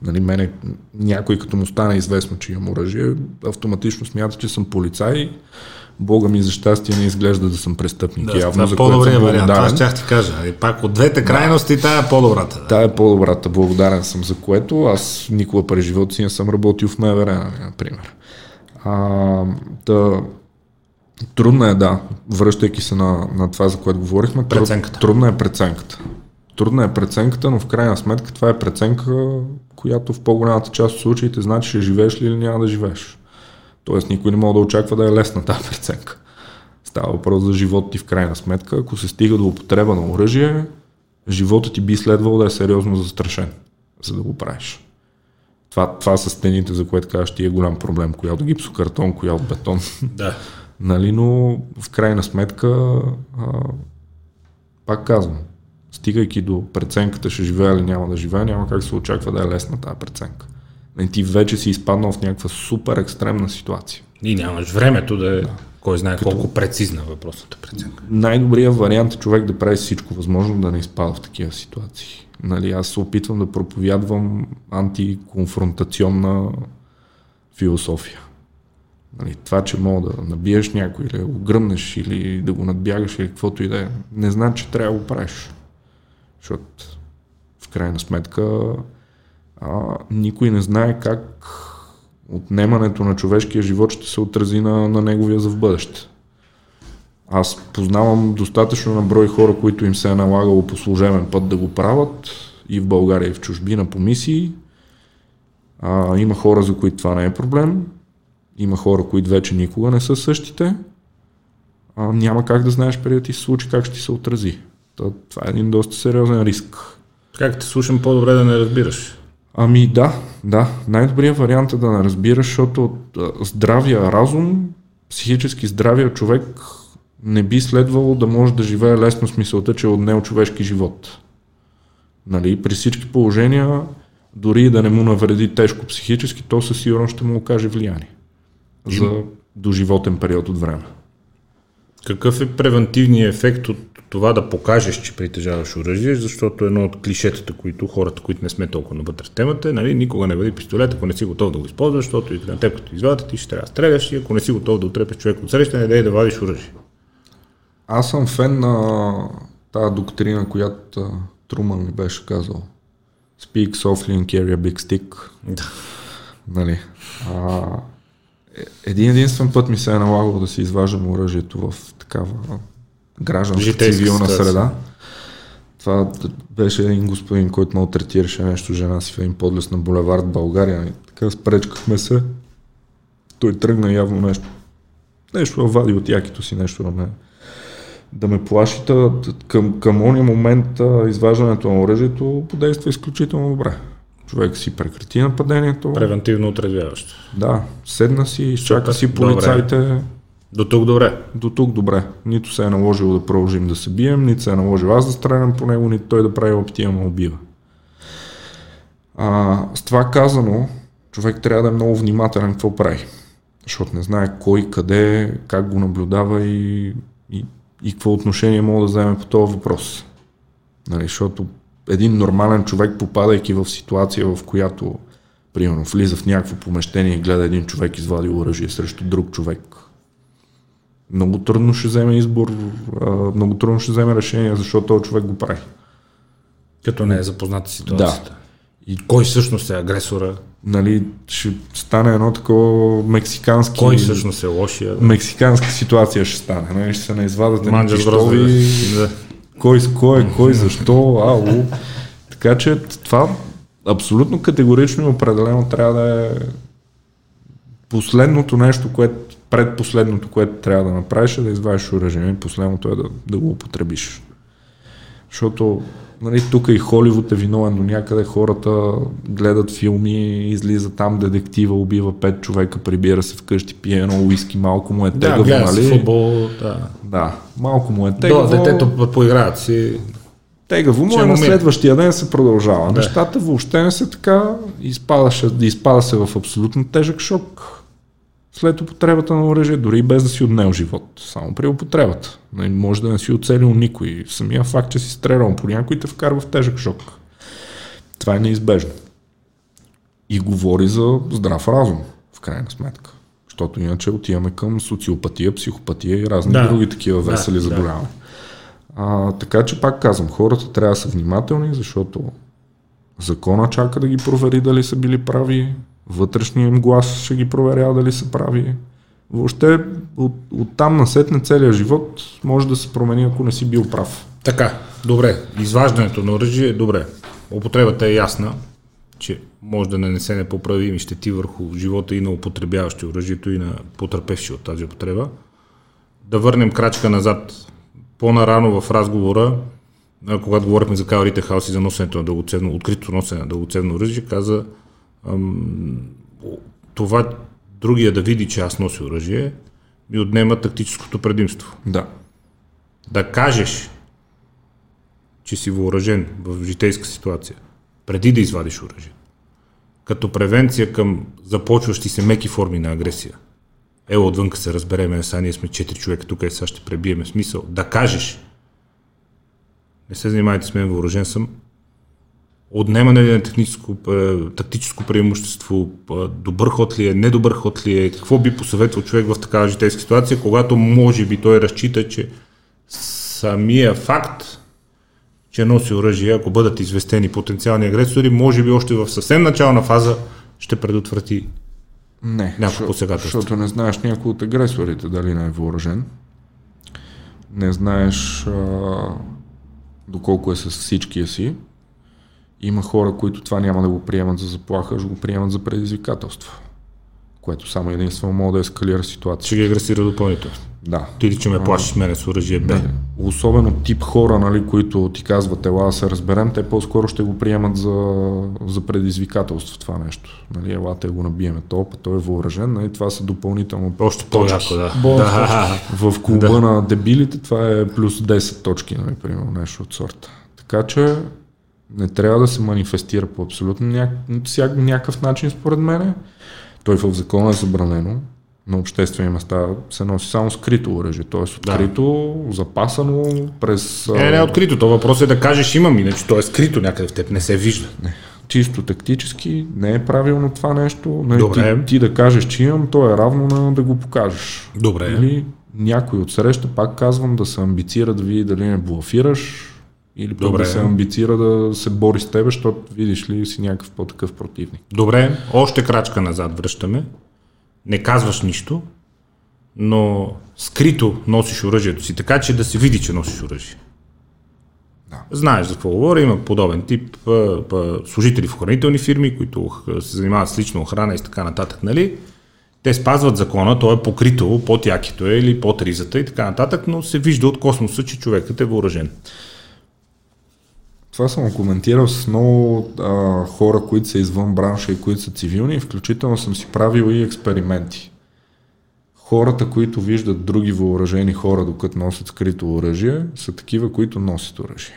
Нали, мене, някой като му стане известно, че имам оръжие, автоматично смята, че съм полицай. Бога ми за щастие не изглежда да съм престъпник. Да, явно, за по-добрия вариант. Това ще ти кажа. И пак от двете крайности, тая е по-добрата. Да. Тая е по-добрата. Благодарен съм за което. Аз никога през живота си не съм работил в МВР, например. А, да, трудно е, да, връщайки се на, на това, за което говорихме. Преценката. Трудна е преценката. Трудна е преценката, но в крайна сметка това е преценка, която в по-голямата част от случаите значи ще живееш ли или няма да живееш. Тоест никой не може да очаква да е лесна тази преценка. Става въпрос за живот ти в крайна сметка. Ако се стига до употреба на оръжие, живота ти би следвало да е сериозно застрашен, за да го правиш. Това, това са стените, за което казваш, ти е голям проблем. Коя от гипсокартон, коя от бетон. Да. Нали, но в крайна сметка, а, пак казвам, стигайки до преценката ще живея или няма да живея, няма как се очаква да е лесна тази преценка. И нали, ти вече си изпаднал в някаква супер екстремна ситуация. И нямаш времето да е да. кой знае Като... колко прецизна въпросната преценка. Най-добрият вариант е човек да прави всичко възможно да не изпада в такива ситуации. Нали, аз се опитвам да проповядвам антиконфронтационна философия. Нали, това, че мога да набиеш някой или да го гръмнеш или да го надбягаш или каквото и да е, не значи, че трябва да го правиш. Защото в крайна сметка а, никой не знае как отнемането на човешкия живот ще се отрази на, на неговия за в бъдеще. Аз познавам достатъчно на брой хора, които им се е налагало по служебен път да го правят и в България, и в чужбина по мисии. А, има хора, за които това не е проблем. Има хора, които вече никога не са същите. А, няма как да знаеш преди да ти се случи как ще ти се отрази. Това е един доста сериозен риск. Как те слушам по-добре да не разбираш? Ами да, да. Най-добрият вариант е да не разбираш, защото от здравия разум, психически здравия човек не би следвало да може да живее лесно с мисълта, че е отнел човешки живот. Нали? При всички положения, дори да не му навреди тежко психически, то със сигурност ще му окаже влияние за доживотен период от време. Какъв е превентивният ефект от това да покажеш, че притежаваш оръжие, защото едно от клишетата, които хората, които не сме толкова навътре в темата, е, нали, никога не бъди пистолет, ако не си готов да го използваш, защото и на теб като извадят, ти ще трябва да стреляш и ако не си готов да отрепеш човек от среща, не дай да вадиш оръжие. Аз съм фен на тази доктрина, която Труман ми беше казал. Speak softly and carry a big stick. Да. Нали? А, един единствен път ми се е налагало да си изваждам оръжието в такава гражданска Житейска цивилна ситуация. среда. Това беше един господин, който малтретираше нещо жена си в един подлез на булевард България. И така спречкахме се. Той тръгна явно нещо. Нещо вади от якито си, нещо да ме, да ме плаши. Към, към ония момент изваждането на оръжието подейства изключително добре. Човек си прекрати нападението. Превентивно отрезвяващо. Да, седна си, изчака си добре. полицайите. До тук добре. До тук добре. Нито се е наложило да продължим да се бием, нито се е наложил аз да стрелям по него, нито той да прави опити да ме убива. А, с това казано, човек трябва да е много внимателен какво прави. Защото не знае кой, къде, как го наблюдава и, и, и какво отношение мога да вземе по този въпрос. Нали, защото един нормален човек, попадайки в ситуация, в която примерно влиза в някакво помещение и гледа един човек извади оръжие срещу друг човек, много трудно ще вземе избор, много трудно ще вземе решение, защото този човек го прави. Като не е запозната ситуацията. И Кой всъщност е агресора? нали, ще стане едно такова мексикански... Кой всъщност е лошия? Мексиканска ситуация ще стане. Нали, ще се наизвадат едни грозде. Да. Кой с кой, кой защо, ало. Така че това абсолютно категорично и определено трябва да е последното нещо, което предпоследното, което трябва да направиш е да извадиш оръжие и последното е да, да го употребиш. Защото нали, тук и Холивуд е виновен до някъде, хората гледат филми, излиза там детектива, убива пет човека, прибира се вкъщи, пие едно уиски, малко му е Да, тегаво, гледа нали? футбол, да. Да, малко му е тегаво. детето поиграят си. Тегаво му е на следващия ден се продължава. Да. Нещата въобще не са така. Изпадаше, изпада се в абсолютно тежък шок след употребата на оръжие, дори и без да си отнел живот. Само при употребата. Не може да не си оцелил никой. Самия факт, че си стрелял по някой те вкарва в тежък шок. Това е неизбежно. И говори за здрав разум, в крайна сметка. Защото иначе отиваме към социопатия, психопатия и разни Да. други такива Да, весели да. заболявания. А, така че пак казвам, хората трябва да са внимателни, защото закона чака да ги провери дали са били прави, вътрешния им глас ще ги проверява дали са прави. Въобще от, от там насетне целия живот може да се промени, ако не си бил прав. Така, добре. Изваждането на оръжие е добре. Употребата е ясна, че може да нанесе непоправими щети върху живота и на употребяващи оръжието и на потърпевши от тази употреба. Да върнем крачка назад. По-нарано в разговора, когато говорихме за Кал Хаус и за носенето на дългоцевно, открито носене на дългоцевно оръжие, каза ам, това другия да види, че аз нося оръжие, ми отнема тактическото предимство Да. да кажеш, че си въоръжен в житейска ситуация, преди да извадиш оръжие, като превенция към започващи се меки форми на агресия. Ело отвънка се разбереме, сега ние сме четири човека тук и сега ще пребиеме смисъл. Да кажеш, не се занимайте с мен, въоръжен съм, отнемане ли на техническо, е, тактическо преимущество, е, добър ход ли е, недобър ход ли е, какво би посъветвал човек в такава житейска ситуация, когато може би той разчита, че самия факт, че носи оръжие, ако бъдат известени потенциални агресори, може би още в съвсем начална фаза ще предотврати. Не, Някакво посегателство. Защото не знаеш някой от агресорите дали не е въоръжен. Не знаеш а, доколко е с всичкия си. Има хора, които това няма да го приемат за заплаха, ще го приемат за предизвикателство. Което само единствено може да ескалира ситуация. Ще ги агресира допълнително. Да. Ти ли, че ме плашиш мене с оръжие Б? Да. Особено тип хора, нали, които ти казват, ела да се разберем, те по-скоро ще го приемат за, за предизвикателство това нещо. Нали, елате го набиеме то, той е въоръжен, нали, това са допълнително Още по-яко, да. Бонус да. в клуба да. на дебилите това е плюс 10 точки, нали, примерно, нещо от сорта. Така че не трябва да се манифестира по абсолютно ня... всяк, някакъв начин, според мен. Той в закона е забранено. на обществени места се носи само скрито оръжие, т.е. открито, да. запасано през... Не, не, открито. То въпрос е да кажеш имам, иначе то е скрито някъде в теб, не се вижда. Не. Чисто тактически не е правилно това нещо. Не, Добре. Ти, ти да кажеш, че имам, то е равно на да го покажеш. Добре. Или някой от среща, пак казвам, да се амбицира да види дали не блафираш, или пък да се амбицира да се бори с тебе, защото видиш ли си някакъв по-такъв противник. Добре, още крачка назад връщаме. Не казваш нищо, но скрито носиш оръжието си, така че да се види, че носиш оръжие. Да. Знаеш за какво говоря, има подобен тип а, а, служители в охранителни фирми, които се занимават с лична охрана и така нататък, нали? Те спазват закона, то е покрито под якито е или под ризата и така нататък, но се вижда от космоса, че човекът е въоръжен. Това съм коментирал с много а, хора, които са извън бранша и които са цивилни, включително съм си правил и експерименти. Хората, които виждат други въоръжени хора, докато носят скрито оръжие, са такива, които носят оръжие.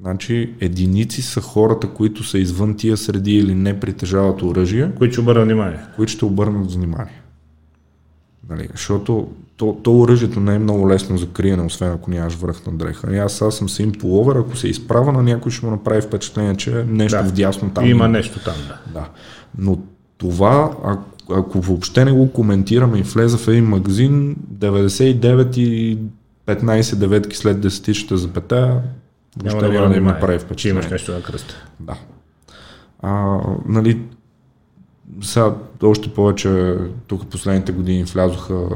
Значи единици са хората, които са извън тия среди или не притежават оръжие. Които ще обърнат внимание. Които ще обърнат внимание. Нали, защото то, то оръжието не е много лесно за криене, освен ако нямаш връх на дреха. И аз, аз съм им пуловер, ако се изправя на някой, ще му направи впечатление, че нещо да. вдясно там. Има нещо там, да. да. Но това, ако, ако въобще не го коментираме и влезе в един магазин, 99 и 15 деветки след 10 запета, няма да, да има прави впечатление. Че имаш нещо на кръста. Да. А, нали, сега още повече тук последните години влязоха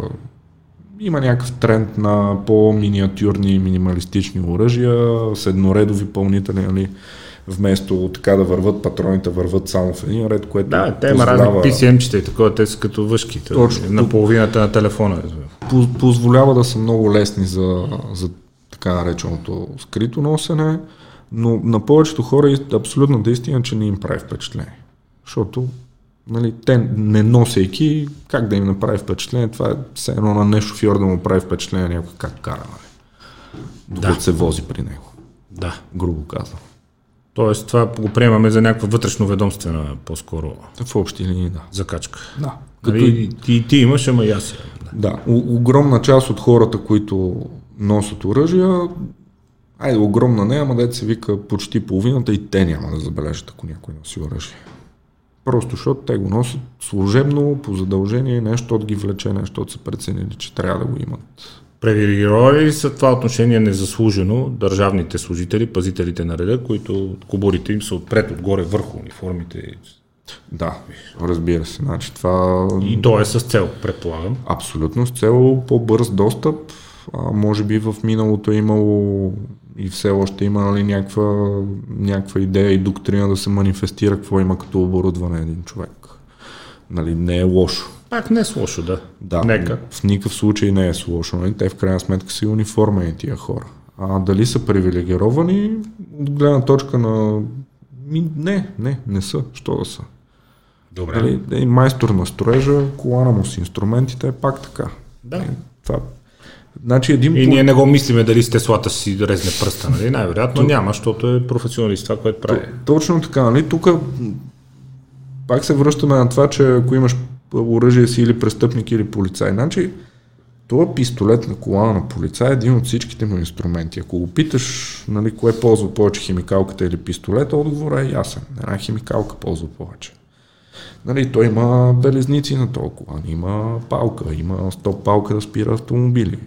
има някакъв тренд на по-миниатюрни минималистични оръжия, с едноредови пълнители, нали, вместо така да върват патроните, върват само в един ред, което Да, те има разни PCM-чета и такова, те са като въшки, Точно, на половината на телефона. Позволява да са много лесни за, за така нареченото скрито носене, но на повечето хора е абсолютно истина, че не им прави впечатление. Защото нали, те не носейки, как да им направи впечатление, това е все едно на не шофьор да му прави впечатление някой как кара, нали, докато да. се вози при него. Да. Грубо казвам. Тоест това го приемаме за някаква вътрешно ведомствена по-скоро в общи линии, да. Закачка. Да. Като... Нали, ти, ти имаш, ама и аз Да. да. У- огромна част от хората, които носят оръжия, айде огромна не, ама дете се вика почти половината и те няма да забележат, ако някой носи оръжие. Просто защото те го носят служебно, по задължение, нещо от ги влече, нещо от са преценили, че трябва да го имат. Привилегировали ли са това отношение незаслужено държавните служители, пазителите на реда, които кобурите им са отпред, отгоре, върху униформите? Да, разбира се. Значи това... И то е с цел, предполагам. Абсолютно с цел по-бърз достъп. А, може би в миналото е имало и все още има нали, някаква, някаква идея и доктрина да се манифестира какво има като оборудване един човек. Нали, не е лошо. Пак не е с лошо, да. Да, Нека. в никакъв случай не е с лошо. Нали? Те в крайна сметка са униформени тия хора. А дали са привилегировани, от гледна точка на... Ми, не, не, не са. Що да са? Добре. Нали, е майстор на строежа, колана му с инструментите е пак така. Да. Това Значи един и ние не го мислиме дали с Теслата си резне пръста, нали? Най-вероятно няма, защото е професионалист това, което прави. Точно така, нали? Тук пак се връщаме на това, че ако имаш оръжие си или престъпник или полицай, значи това пистолет на колана на полицай е един от всичките му инструменти. Ако го питаш, нали, кое ползва повече химикалката или пистолета, отговорът е ясен. Една химикалка ползва повече. Нали, той има белезници на толкова, има палка, има стоп палка да спира автомобили.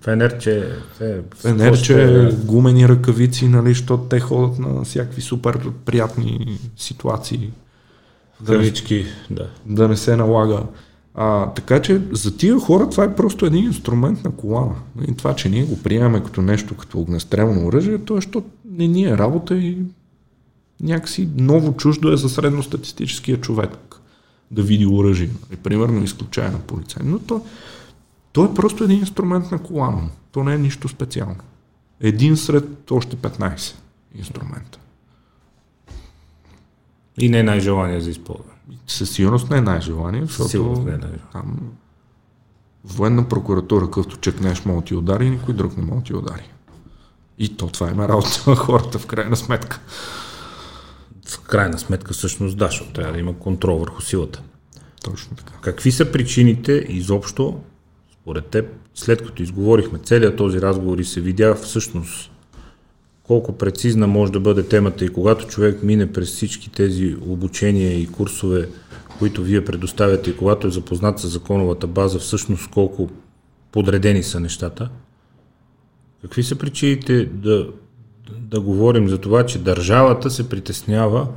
Фенерче, е, Фенерче, гумени ръкавици, нали, защото те ходят на всякакви супер приятни ситуации. Кавички, да. Да не се налага. А, така че за тия хора това е просто един инструмент на колана. И нали, това, че ние го приемаме като нещо, като огнестрелно оръжие, то е, защото не ни е работа и някакси ново чуждо е за средностатистическия човек да види оръжие. И, примерно изключая на полицай. Но то, то е просто един инструмент на колано. То не е нищо специално. Един сред още 15 инструмента. И не е най-желание за използване. Със сигурност не е най-желание, защото сигурност не е най-желание. там военна прокуратура, къвто чекнеш, може да ти удари, никой друг не може да ти удари. И то това има работа на хората в крайна сметка в крайна сметка всъщност да, защото трябва да има контрол върху силата. Точно така. Какви са причините изобщо, според теб, след като изговорихме целият този разговор и се видя всъщност колко прецизна може да бъде темата и когато човек мине през всички тези обучения и курсове, които вие предоставяте и когато е запознат с законовата база, всъщност колко подредени са нещата, какви са причините да, да говорим за това, че държавата се притеснява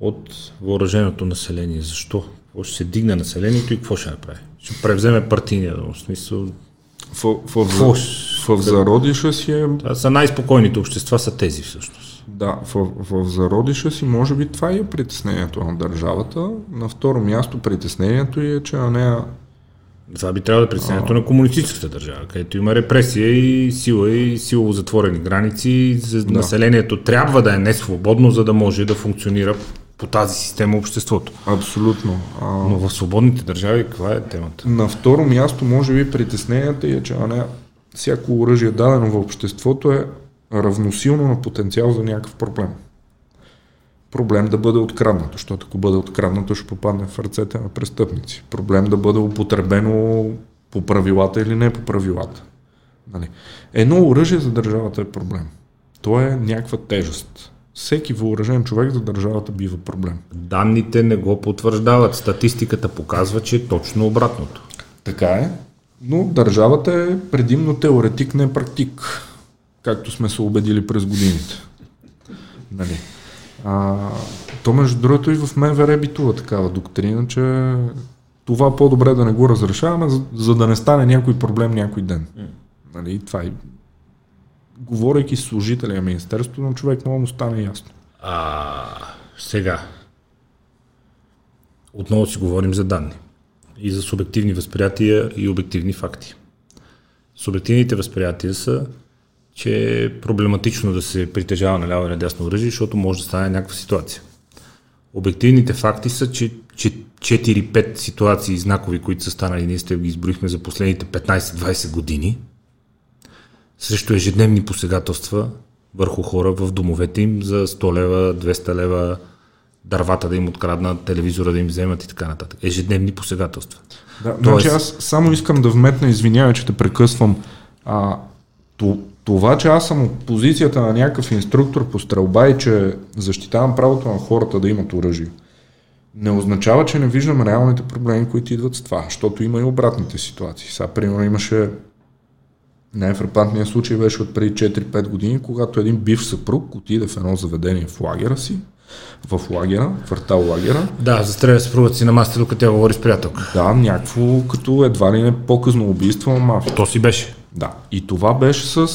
от въоръженото население? Защо? Какво ще се дигне населението и какво ще направи? Ще превземе партийния в смисъл в, зародиша си е... Това са най-спокойните общества са тези всъщност. Да, в, в зародиша си може би това е притеснението на държавата. На второ място притеснението е, че на нея това би трябвало да е притеснението на комунистическата държава, където има репресия и сила и силово затворени граници. За да. Населението трябва да е несвободно, за да може да функционира по тази система обществото. Абсолютно. А... Но в свободните държави каква е темата? На второ място, може би, притесненията е, че не, всяко оръжие дадено в обществото е равносилно на потенциал за някакъв проблем. Проблем да бъде откраднато, защото ако бъде откраднато, ще попадне в ръцете на престъпници. Проблем да бъде употребено по правилата или не по правилата. Нали? Едно оръжие за държавата е проблем. То е някаква тежест всеки въоръжен човек за държавата бива проблем. Данните не го потвърждават. Статистиката показва, че е точно обратното. Така е, но държавата е предимно теоретик, не практик, както сме се убедили през годините. Нали? А, то между другото и в МВР битува такава доктрина, че това по-добре да не го разрешаваме, за, за да не стане някой проблем някой ден. Нали? Това е говорейки с служителя на Министерството, на човек много му стане ясно. А, сега. Отново си говорим за данни. И за субективни възприятия и обективни факти. Субективните възприятия са, че е проблематично да се притежава наляво и надясно оръжие, защото може да стане някаква ситуация. Обективните факти са, че 4-5 ситуации знакови, които са станали, ние сте ги изброихме за последните 15-20 години, срещу ежедневни посегателства върху хора в домовете им за 100 лева, 200 лева, дървата да им откраднат, телевизора да им вземат и така нататък. Ежедневни посегателства. Да, Тоест... значи аз само искам да вметна, извинявай, че те прекъсвам. А, това, че аз съм от позицията на някакъв инструктор по стрелба и че защитавам правото на хората да имат оръжие, не означава, че не виждам реалните проблеми, които идват с това, защото има и обратните ситуации. Сега, примерно, имаше най-фрапантният случай беше от преди 4-5 години, когато един бивш съпруг отиде в едно заведение в лагера си, в лагера, квартал лагера. Да, застреля съпругата си на масата, докато тя говори с приятелка. Да, някакво като едва ли не по-късно убийство на мафия. То си беше. Да. И това беше с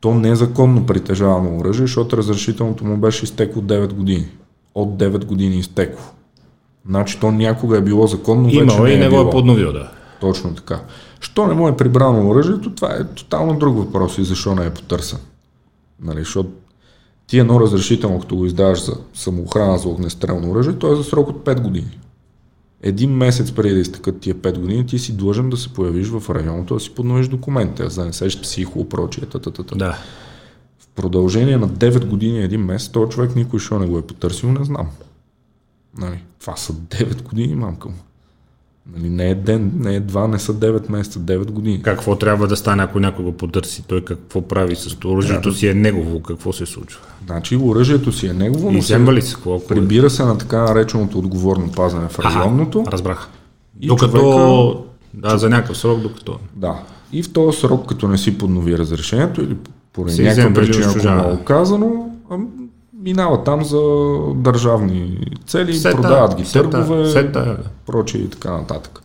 то незаконно притежавано оръжие, защото разрешителното му беше изтекло 9 години. От 9 години изтекло. Значи то някога е било законно, Имало вече не и е не го е подновил, да. Точно така. Що не му е прибрано оръжието, това е тотално друг въпрос и защо не е потърсен. Нали, защото ти едно разрешително, като го издаваш за самоохрана за огнестрелно оръжие, то е за срок от 5 години. Един месец преди да изтъкат тия 5 години, ти си длъжен да се появиш в районото, да си подновиш документите, да занесеш психо, прочие. Да. В продължение на 9 години, един месец, този човек никой що не го е потърсил, не знам. Нали, това са 9 години, мамка му. Нали, не е ден, не е два, не са 9 месеца, 9 години. Какво трябва да стане, ако някой го потърси? Той какво прави с? Оръжието си е негово, какво се случва? Значи оръжието си е негово, но се, ли се, какво, прибира се на така нареченото отговорно пазане в районното. Разбрах. И докато, човека, да, за някакъв срок, докато. Да. И в този срок, като не си поднови разрешението или поради някаква причина, ако е оказано, минава там за държавни цели, сета, продават ги сета, търгове, сета. прочие и така нататък.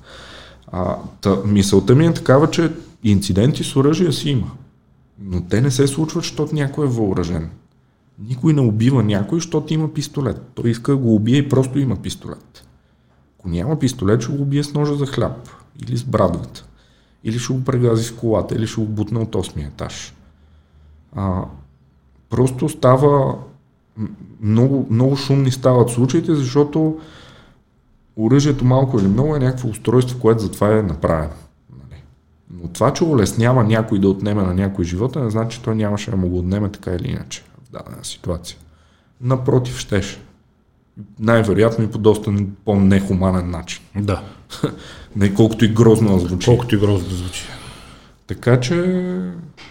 А, та, мисълта ми е такава, че инциденти с оръжие си има. Но те не се случват, защото някой е въоръжен. Никой не убива някой, защото има пистолет. Той иска да го убие и просто има пистолет. Ако няма пистолет, ще го убие с ножа за хляб. Или с брадвата. Или ще го прегази в колата, или ще го бутне от 8 етаж. А, просто става много, много шумни стават случаите, защото оръжието малко или много е някакво устройство, което затова е направено. Нали? Но това, че улеснява някой да отнеме на някой живота, не значи, че той нямаше да му го отнеме така или иначе в дадена ситуация. Напротив, щеше. най-вероятно и по доста по-нехуманен начин. Да. Не колкото и грозно да звучи. Колкото и грозно да звучи. Така че,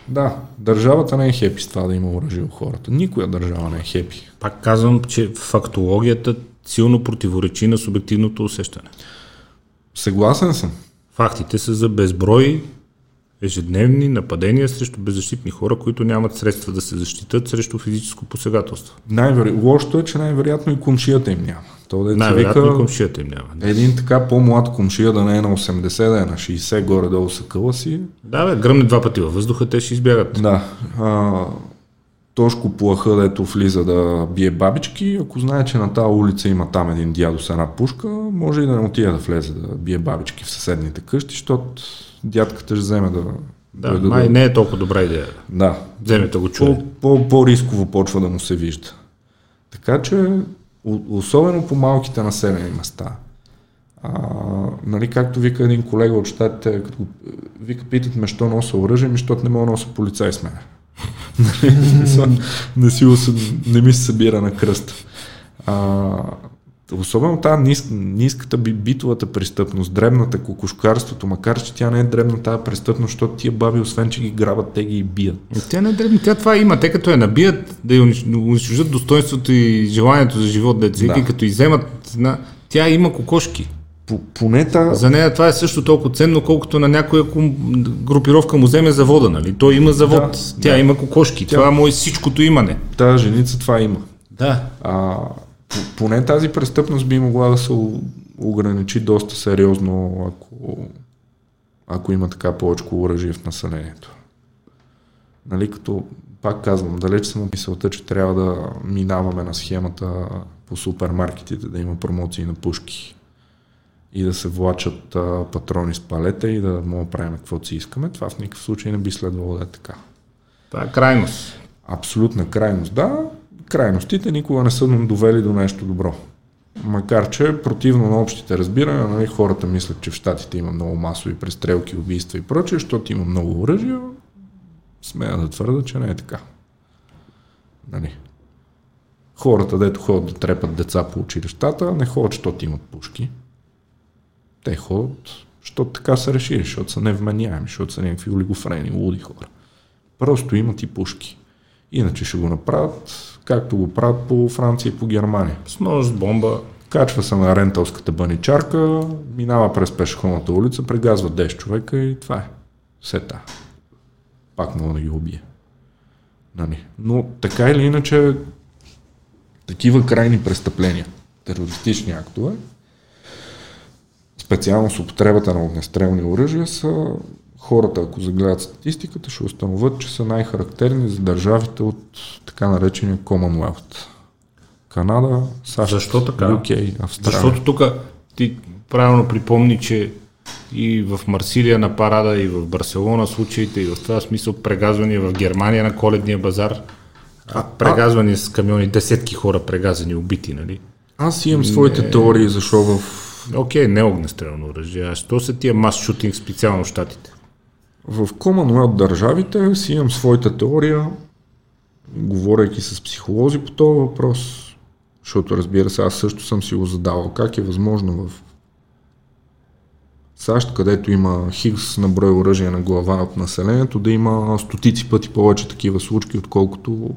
да, държавата не е хепи с това да има оръжие у хората. Никоя държава не е хепи. Пак казвам, че фактологията силно противоречи на субективното усещане. Съгласен съм. Фактите са за безброй ежедневни нападения срещу беззащитни хора, които нямат средства да се защитат срещу физическо посегателство. Най-веро... Лошото е, че най-вероятно и комшията им няма. То, да най-вероятно вика, и комшията им няма. Един така по-млад комшия да не е на 80, да е на 60, горе-долу са къла си. Да, бе, гръмне два пъти във въздуха, те ще избягат. Да. А, Тошко плаха, дето влиза да бие бабички, ако знае, че на тази улица има там един дядо с една пушка, може и да не отиде да влезе да бие бабички в съседните къщи, защото дядката ще вземе да... Да, да май да... не е толкова добра идея. Да. Вземете го чуе. По, по-рисково почва да му се вижда. Така че, особено по малките населени места, а, нали, както вика един колега от щатите, като вика, питат ме, що носа оръжие, ми, защото не мога да носа полицай с мен. не, си, не ми се събира на кръст. А, особено тази ниск, ниската битовата престъпност, дребната кокошкарството, макар че тя не е дребна тази престъпност, защото тия баби, освен че ги грабат, те ги бият. Тя не е дребна, тя това има. Те като я набият, да я унищожат достоинството и желанието за живот, деца, да. и като иземат, на... тя има кокошки поне та... За нея това е също толкова ценно, колкото на някоя групировка му вземе завода, нали? Той има завод, да, тя да. има кокошки, тя... това е мое всичкото имане. Та женица това има. Да. А, поне тази престъпност би могла да се ограничи доста сериозно, ако, ако има така повече оръжие в населението. Нали, като пак казвам, далеч съм мисълта, че трябва да минаваме на схемата по супермаркетите, да има промоции на пушки и да се влачат а, патрони с палета и да мога да правим каквото си искаме. Това в никакъв случай не би следвало да е така. Това е крайност. Абсолютна крайност, да. Крайностите никога не са довели до нещо добро. Макар, че противно на общите разбирания, нали, хората мислят, че в Штатите има много масови престрелки, убийства и прочее, защото има много оръжия, смея да твърда, че не е така. Нали. Хората, дето ходят да трепат деца по училищата, не ходят, защото имат пушки те ходят, защото така са решили, защото са невменяеми, защото са някакви олигофрени, луди хора. Просто имат и пушки. Иначе ще го направят, както го правят по Франция и по Германия. С нож, бомба. Качва се на ренталската баничарка, минава през пешеходната улица, прегазва 10 човека и това е. Сета. Пак мога да ги убие. Нали? Но така или иначе, такива крайни престъпления, терористични актове, специално с употребата на огнестрелни оръжия са хората, ако загледат статистиката, ще установят, че са най-характерни за държавите от така наречения Commonwealth. Канада, САЩ, Защо така? UK, Австралия. Защото тук ти правилно припомни, че и в Марсилия на парада, и в Барселона случаите, и в това смисъл прегазвания в Германия на коледния базар, а, прегазвани а... с камиони, десетки хора прегазани, убити, нали? Аз имам своите не... теории, защо в Окей, okay, не огнестрелно оръжие. А що са тия мас шутинг специално в Штатите? В Commonwealth държавите си имам своята теория, говорейки с психолози по този въпрос, защото разбира се, аз също съм си го задавал. Как е възможно в САЩ, където има хикс на брой оръжия на глава от населението, да има стотици пъти повече такива случки, отколкото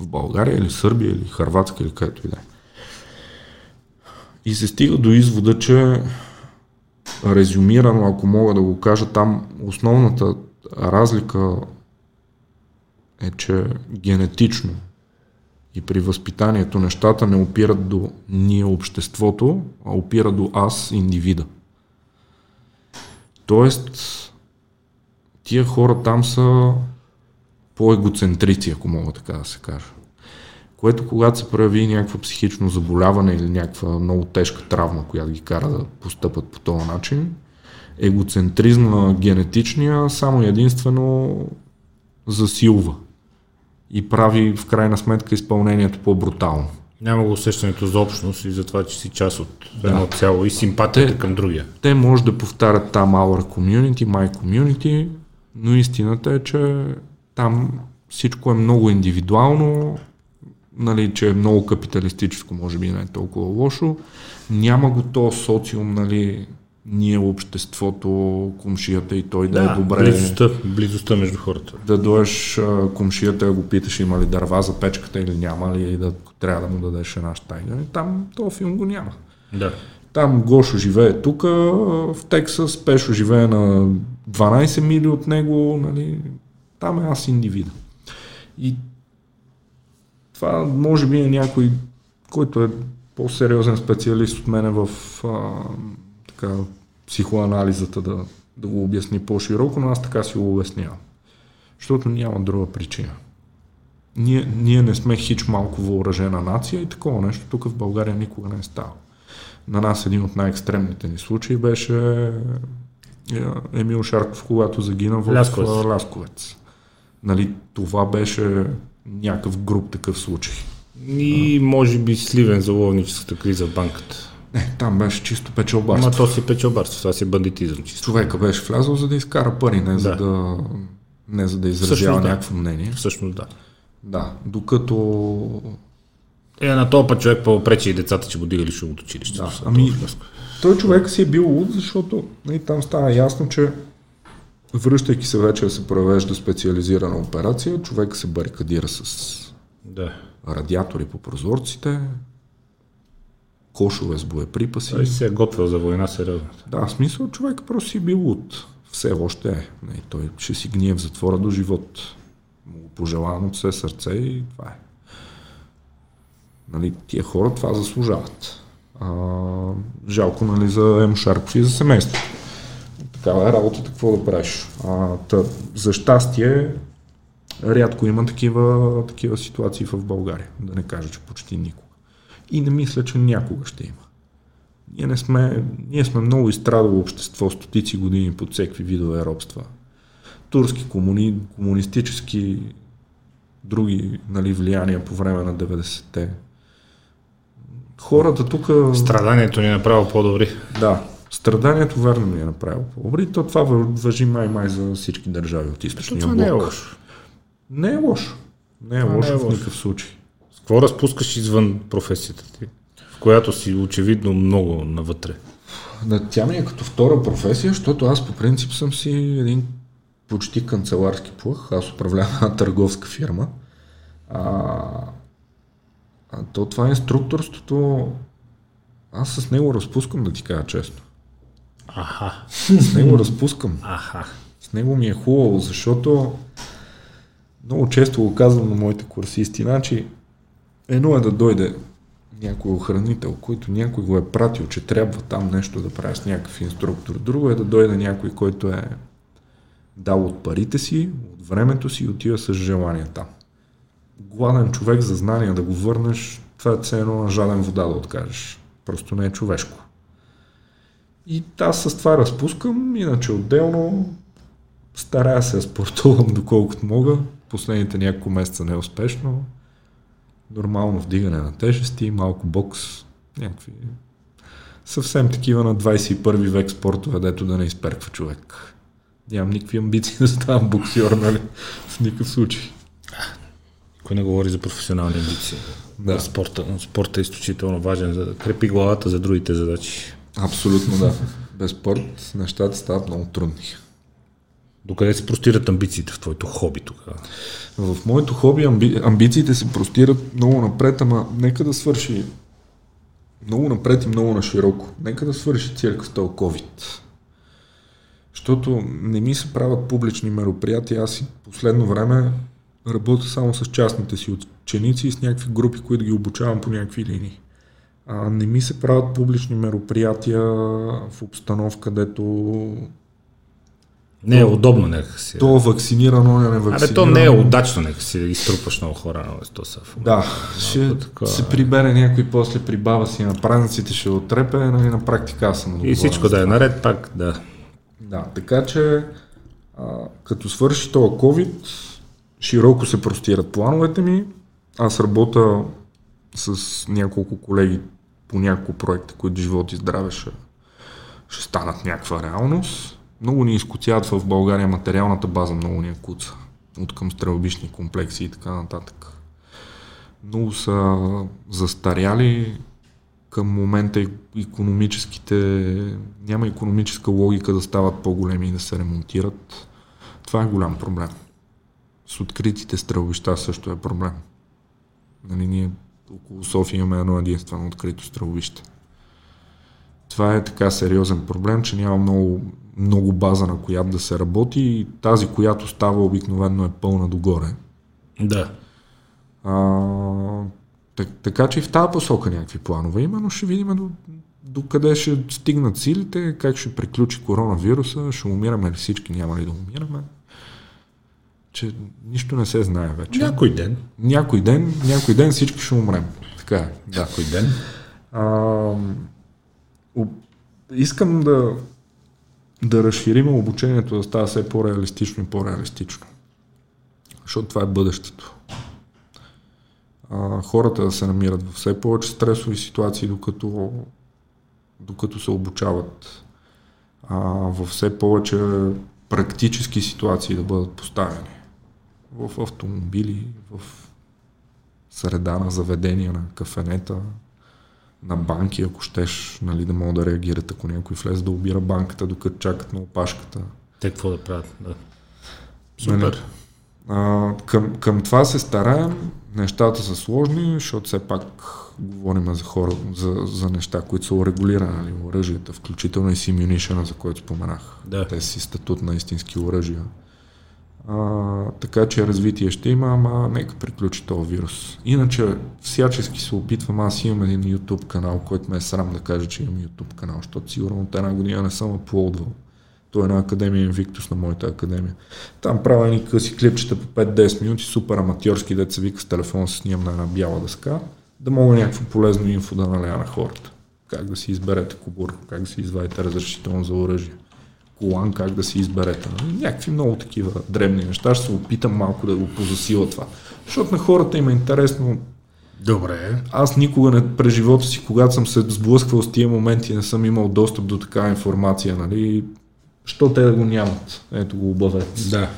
в България или Сърбия или Харватска или където и да е. И се стига до извода, че резюмирано, ако мога да го кажа, там основната разлика е, че генетично и при възпитанието нещата не опират до ние обществото, а опира до аз индивида. Тоест, тия хора там са по-егоцентрици, ако мога така да се каже което когато се прояви някакво психично заболяване или някаква много тежка травма, която ги кара да постъпат по този начин, егоцентризма генетичния само единствено засилва и прави в крайна сметка изпълнението по-брутално. Няма го усещането за общност и за това, че си част от едно да. цяло и симпатията те, към другия. Те може да повтарят там our community, my community, но истината е, че там всичко е много индивидуално, нали, че е много капиталистическо, може би не е толкова лошо. Няма го то социум, нали, ние обществото, комшията и той да, да е добре. Близостта, близостта между хората. Да дойдеш комшията го питаш има ли дърва за печката или няма ли и да трябва да му дадеш една штайга. Там този филм го няма. Да. Там Гошо живее тук, в Тексас, Пешо живее на 12 мили от него, нали, там е аз индивида. И това може би е някой, който е по-сериозен специалист от мене в а, така, психоанализата да, да го обясни по-широко, но аз така си го обяснявам. Защото няма друга причина. Ние, ние не сме хич малко въоръжена нация и такова нещо тук в България никога не е ставало. На нас един от най-екстремните ни случаи беше е, Емил Шарков, когато загина в Лясковец. Лясковец. Нали, това беше някакъв груп такъв случай. И може би сливен за ловническата криза в банката. Не, там беше чисто печелбарство. Ама то си печелбарство, това си бандитизъм чисто. Човека беше влязъл за да изкара пари, не за да, не за да изразява Всъщност да. някакво мнение. Всъщност да. Да, докато Е, на този път човек по-пречи и децата, че го дигали шум от училище. Да, ами, той човек си е бил луд, защото нали, там стана ясно, че връщайки се вече да се провежда специализирана операция, човек се барикадира с Да. радиатори по прозорците, кошове с боеприпаси. Той се е готвил за война сериозно. Да, в смисъл човек просто си бил луд. Все още е. Не, той ще си гние в затвора до живот. Му го пожелавам от все сърце и това е. Нали, тия хора това заслужават. А, жалко нали, за Ем Шарков и за семейството. Такава е работата, какво да правиш. А, та, за щастие, рядко има такива, такива ситуации в България. Да не кажа, че почти никога. И не мисля, че някога ще има. Ние, не сме, ние сме много изстрадало общество стотици години под всеки видове робства. Турски, комуни, комунистически, други нали, влияния по време на 90-те. Хората тук... Страданието ни е направило по-добри. Да, страданието верно ни е направило по-добри. То това въжи май-май за всички държави от източния блок. не е лошо. Не е лошо. Не е Това не лошо е в никакъв случай. С какво разпускаш извън професията ти, в която си очевидно много навътре? Да, тя ми е като втора професия, защото аз по принцип съм си един почти канцеларски плъх. Аз управлявам една търговска фирма. А, а то това инструкторството, аз с него разпускам, да ти кажа честно. Аха. С него разпускам. Аха. С него ми е хубаво, защото много често го казвам на моите курсисти. Значи, едно е да дойде някой охранител, който някой го е пратил, че трябва там нещо да прави с някакъв инструктор. Друго е да дойде някой, който е дал от парите си, от времето си и отива с желание там. Гладен човек за знания да го върнеш, това е едно на жаден вода да откажеш. Просто не е човешко. И аз с това разпускам, иначе отделно старая се да спортувам доколкото мога. Последните няколко месеца неуспешно. Нормално вдигане на тежести, малко бокс, някакви съвсем такива на 21 век спортове, дето да не изперква човек. Нямам никакви амбиции да ставам боксер, нали? В никакъв случай. Кой не говори за професионални амбиции? Да. Спорта, спорта е изключително важен, за да крепи главата за другите задачи. Абсолютно да. Без спорт нещата стават много трудни. Докъде се простират амбициите в твоето хоби тогава? В моето хоби амби... амбициите се простират много напред, ама нека да свърши много напред и много на широко. Нека да свърши цирка с този COVID. Защото не ми се правят публични мероприятия. Аз и последно време работя само с частните си ученици и с някакви групи, които ги обучавам по някакви линии. А, не ми се правят публични мероприятия в обстановка, където Не е удобно нека си. то вакцинирано, не вакцинирано. Абе, то не е удачно, нека си да ги струпаш много хора на место са. Да, ще такова се е. прибере някой после при баба си на празниците, ще отрепе, нали, на практика аз съм И всичко да е наред пак, да. Да, така че а, като свърши това COVID, широко се простират плановете ми. Аз работя с няколко колеги по няколко проекта, които живот и здраве ще, ще станат някаква реалност. Много ни изкоцяват в България материалната база, много ни е куца. От към стрелбишни комплекси и така нататък. много са застаряли. Към момента економическите, няма економическа логика да стават по-големи и да се ремонтират. Това е голям проблем. С откритите стрелвища също е проблем. Нали, ние около София имаме едно единствено открито стрелвище. Това е така сериозен проблем, че няма много, много база на която да се работи и тази, която става обикновено е пълна догоре. Да. А, так, така че и в тази посока някакви планове има, но ще видим до, до къде ще стигнат силите, как ще приключи коронавируса, ще умираме ли всички, няма ли да умираме. Че нищо не се знае вече. Някой ден. Някой ден, някой ден всички ще умрем. Така е. Да. Някой ден. А, искам да, да разширим обучението, да става все по-реалистично и по-реалистично. Защото това е бъдещето. А, хората да се намират в все повече стресови ситуации, докато, докато се обучават. А, в все повече практически ситуации да бъдат поставени. В автомобили, в среда на заведения, на кафенета, на банки, ако щеш, нали, да могат да реагират, ако някой влезе да обира банката, докато чакат на опашката. Те какво да правят? Да. Супер. Нали, а, към, към това се стараем. Нещата са сложни, защото все пак говорим за хора, за, за неща, които са урегулирани, нали, оръжията, включително и симюнишена, за който споменах. Да. Те си статут на истински оръжия. А, така че развитие ще има, ама нека приключи този вирус. Иначе всячески се опитвам, аз имам един YouTube канал, който ме е срам да кажа, че имам YouTube канал, защото сигурно от една година не съм аплодвал. Той е на Академия Invictus на моята академия. Там правя едни къси клипчета по 5-10 минути, супер аматьорски, деца вика с телефона, се снимам на една бяла дъска, да мога някакво полезно инфо да наляя на хората. Как да си изберете кобур, как да си извадите разрешително за оръжие колан, как да си изберете. Нали? Някакви много такива дребни неща. Ще се опитам малко да го позасила това. Защото на хората има интересно. Добре. Аз никога не през живота си, когато съм се сблъсквал с тия моменти, не съм имал достъп до такава информация. Нали? Що те да го нямат? Ето го обавете. Да.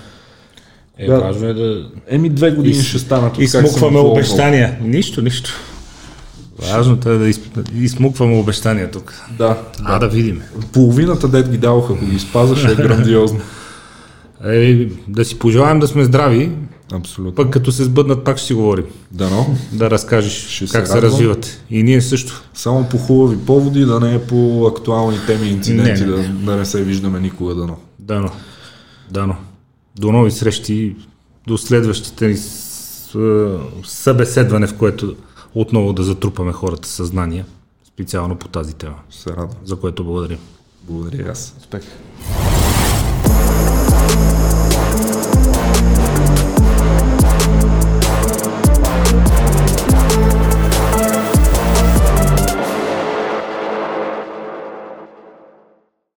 Е, Да. важно е да... Еми две години И- ще станат. И смукваме обещания. Нищо, нищо. Важното е да из... измукваме обещания тук. Да. А да видим. Половината дет ги даваха, ако ги спазваш, е грандиозно. Е, да си пожелаем да сме здрави, Абсолютно. пък като се сбъднат пак ще си говорим. Дано. Да разкажеш Ще се как се, радвам. развиват. И ние също. Само по хубави поводи, да не е по актуални теми и инциденти, Не, не. Да, да не се виждаме никога дано. Дано. Дано. До нови срещи, до следващите ни събеседване, в което отново да затрупаме хората съзнания, специално по тази тема, се радвам. за което благодарим. Благодаря и аз. Успех.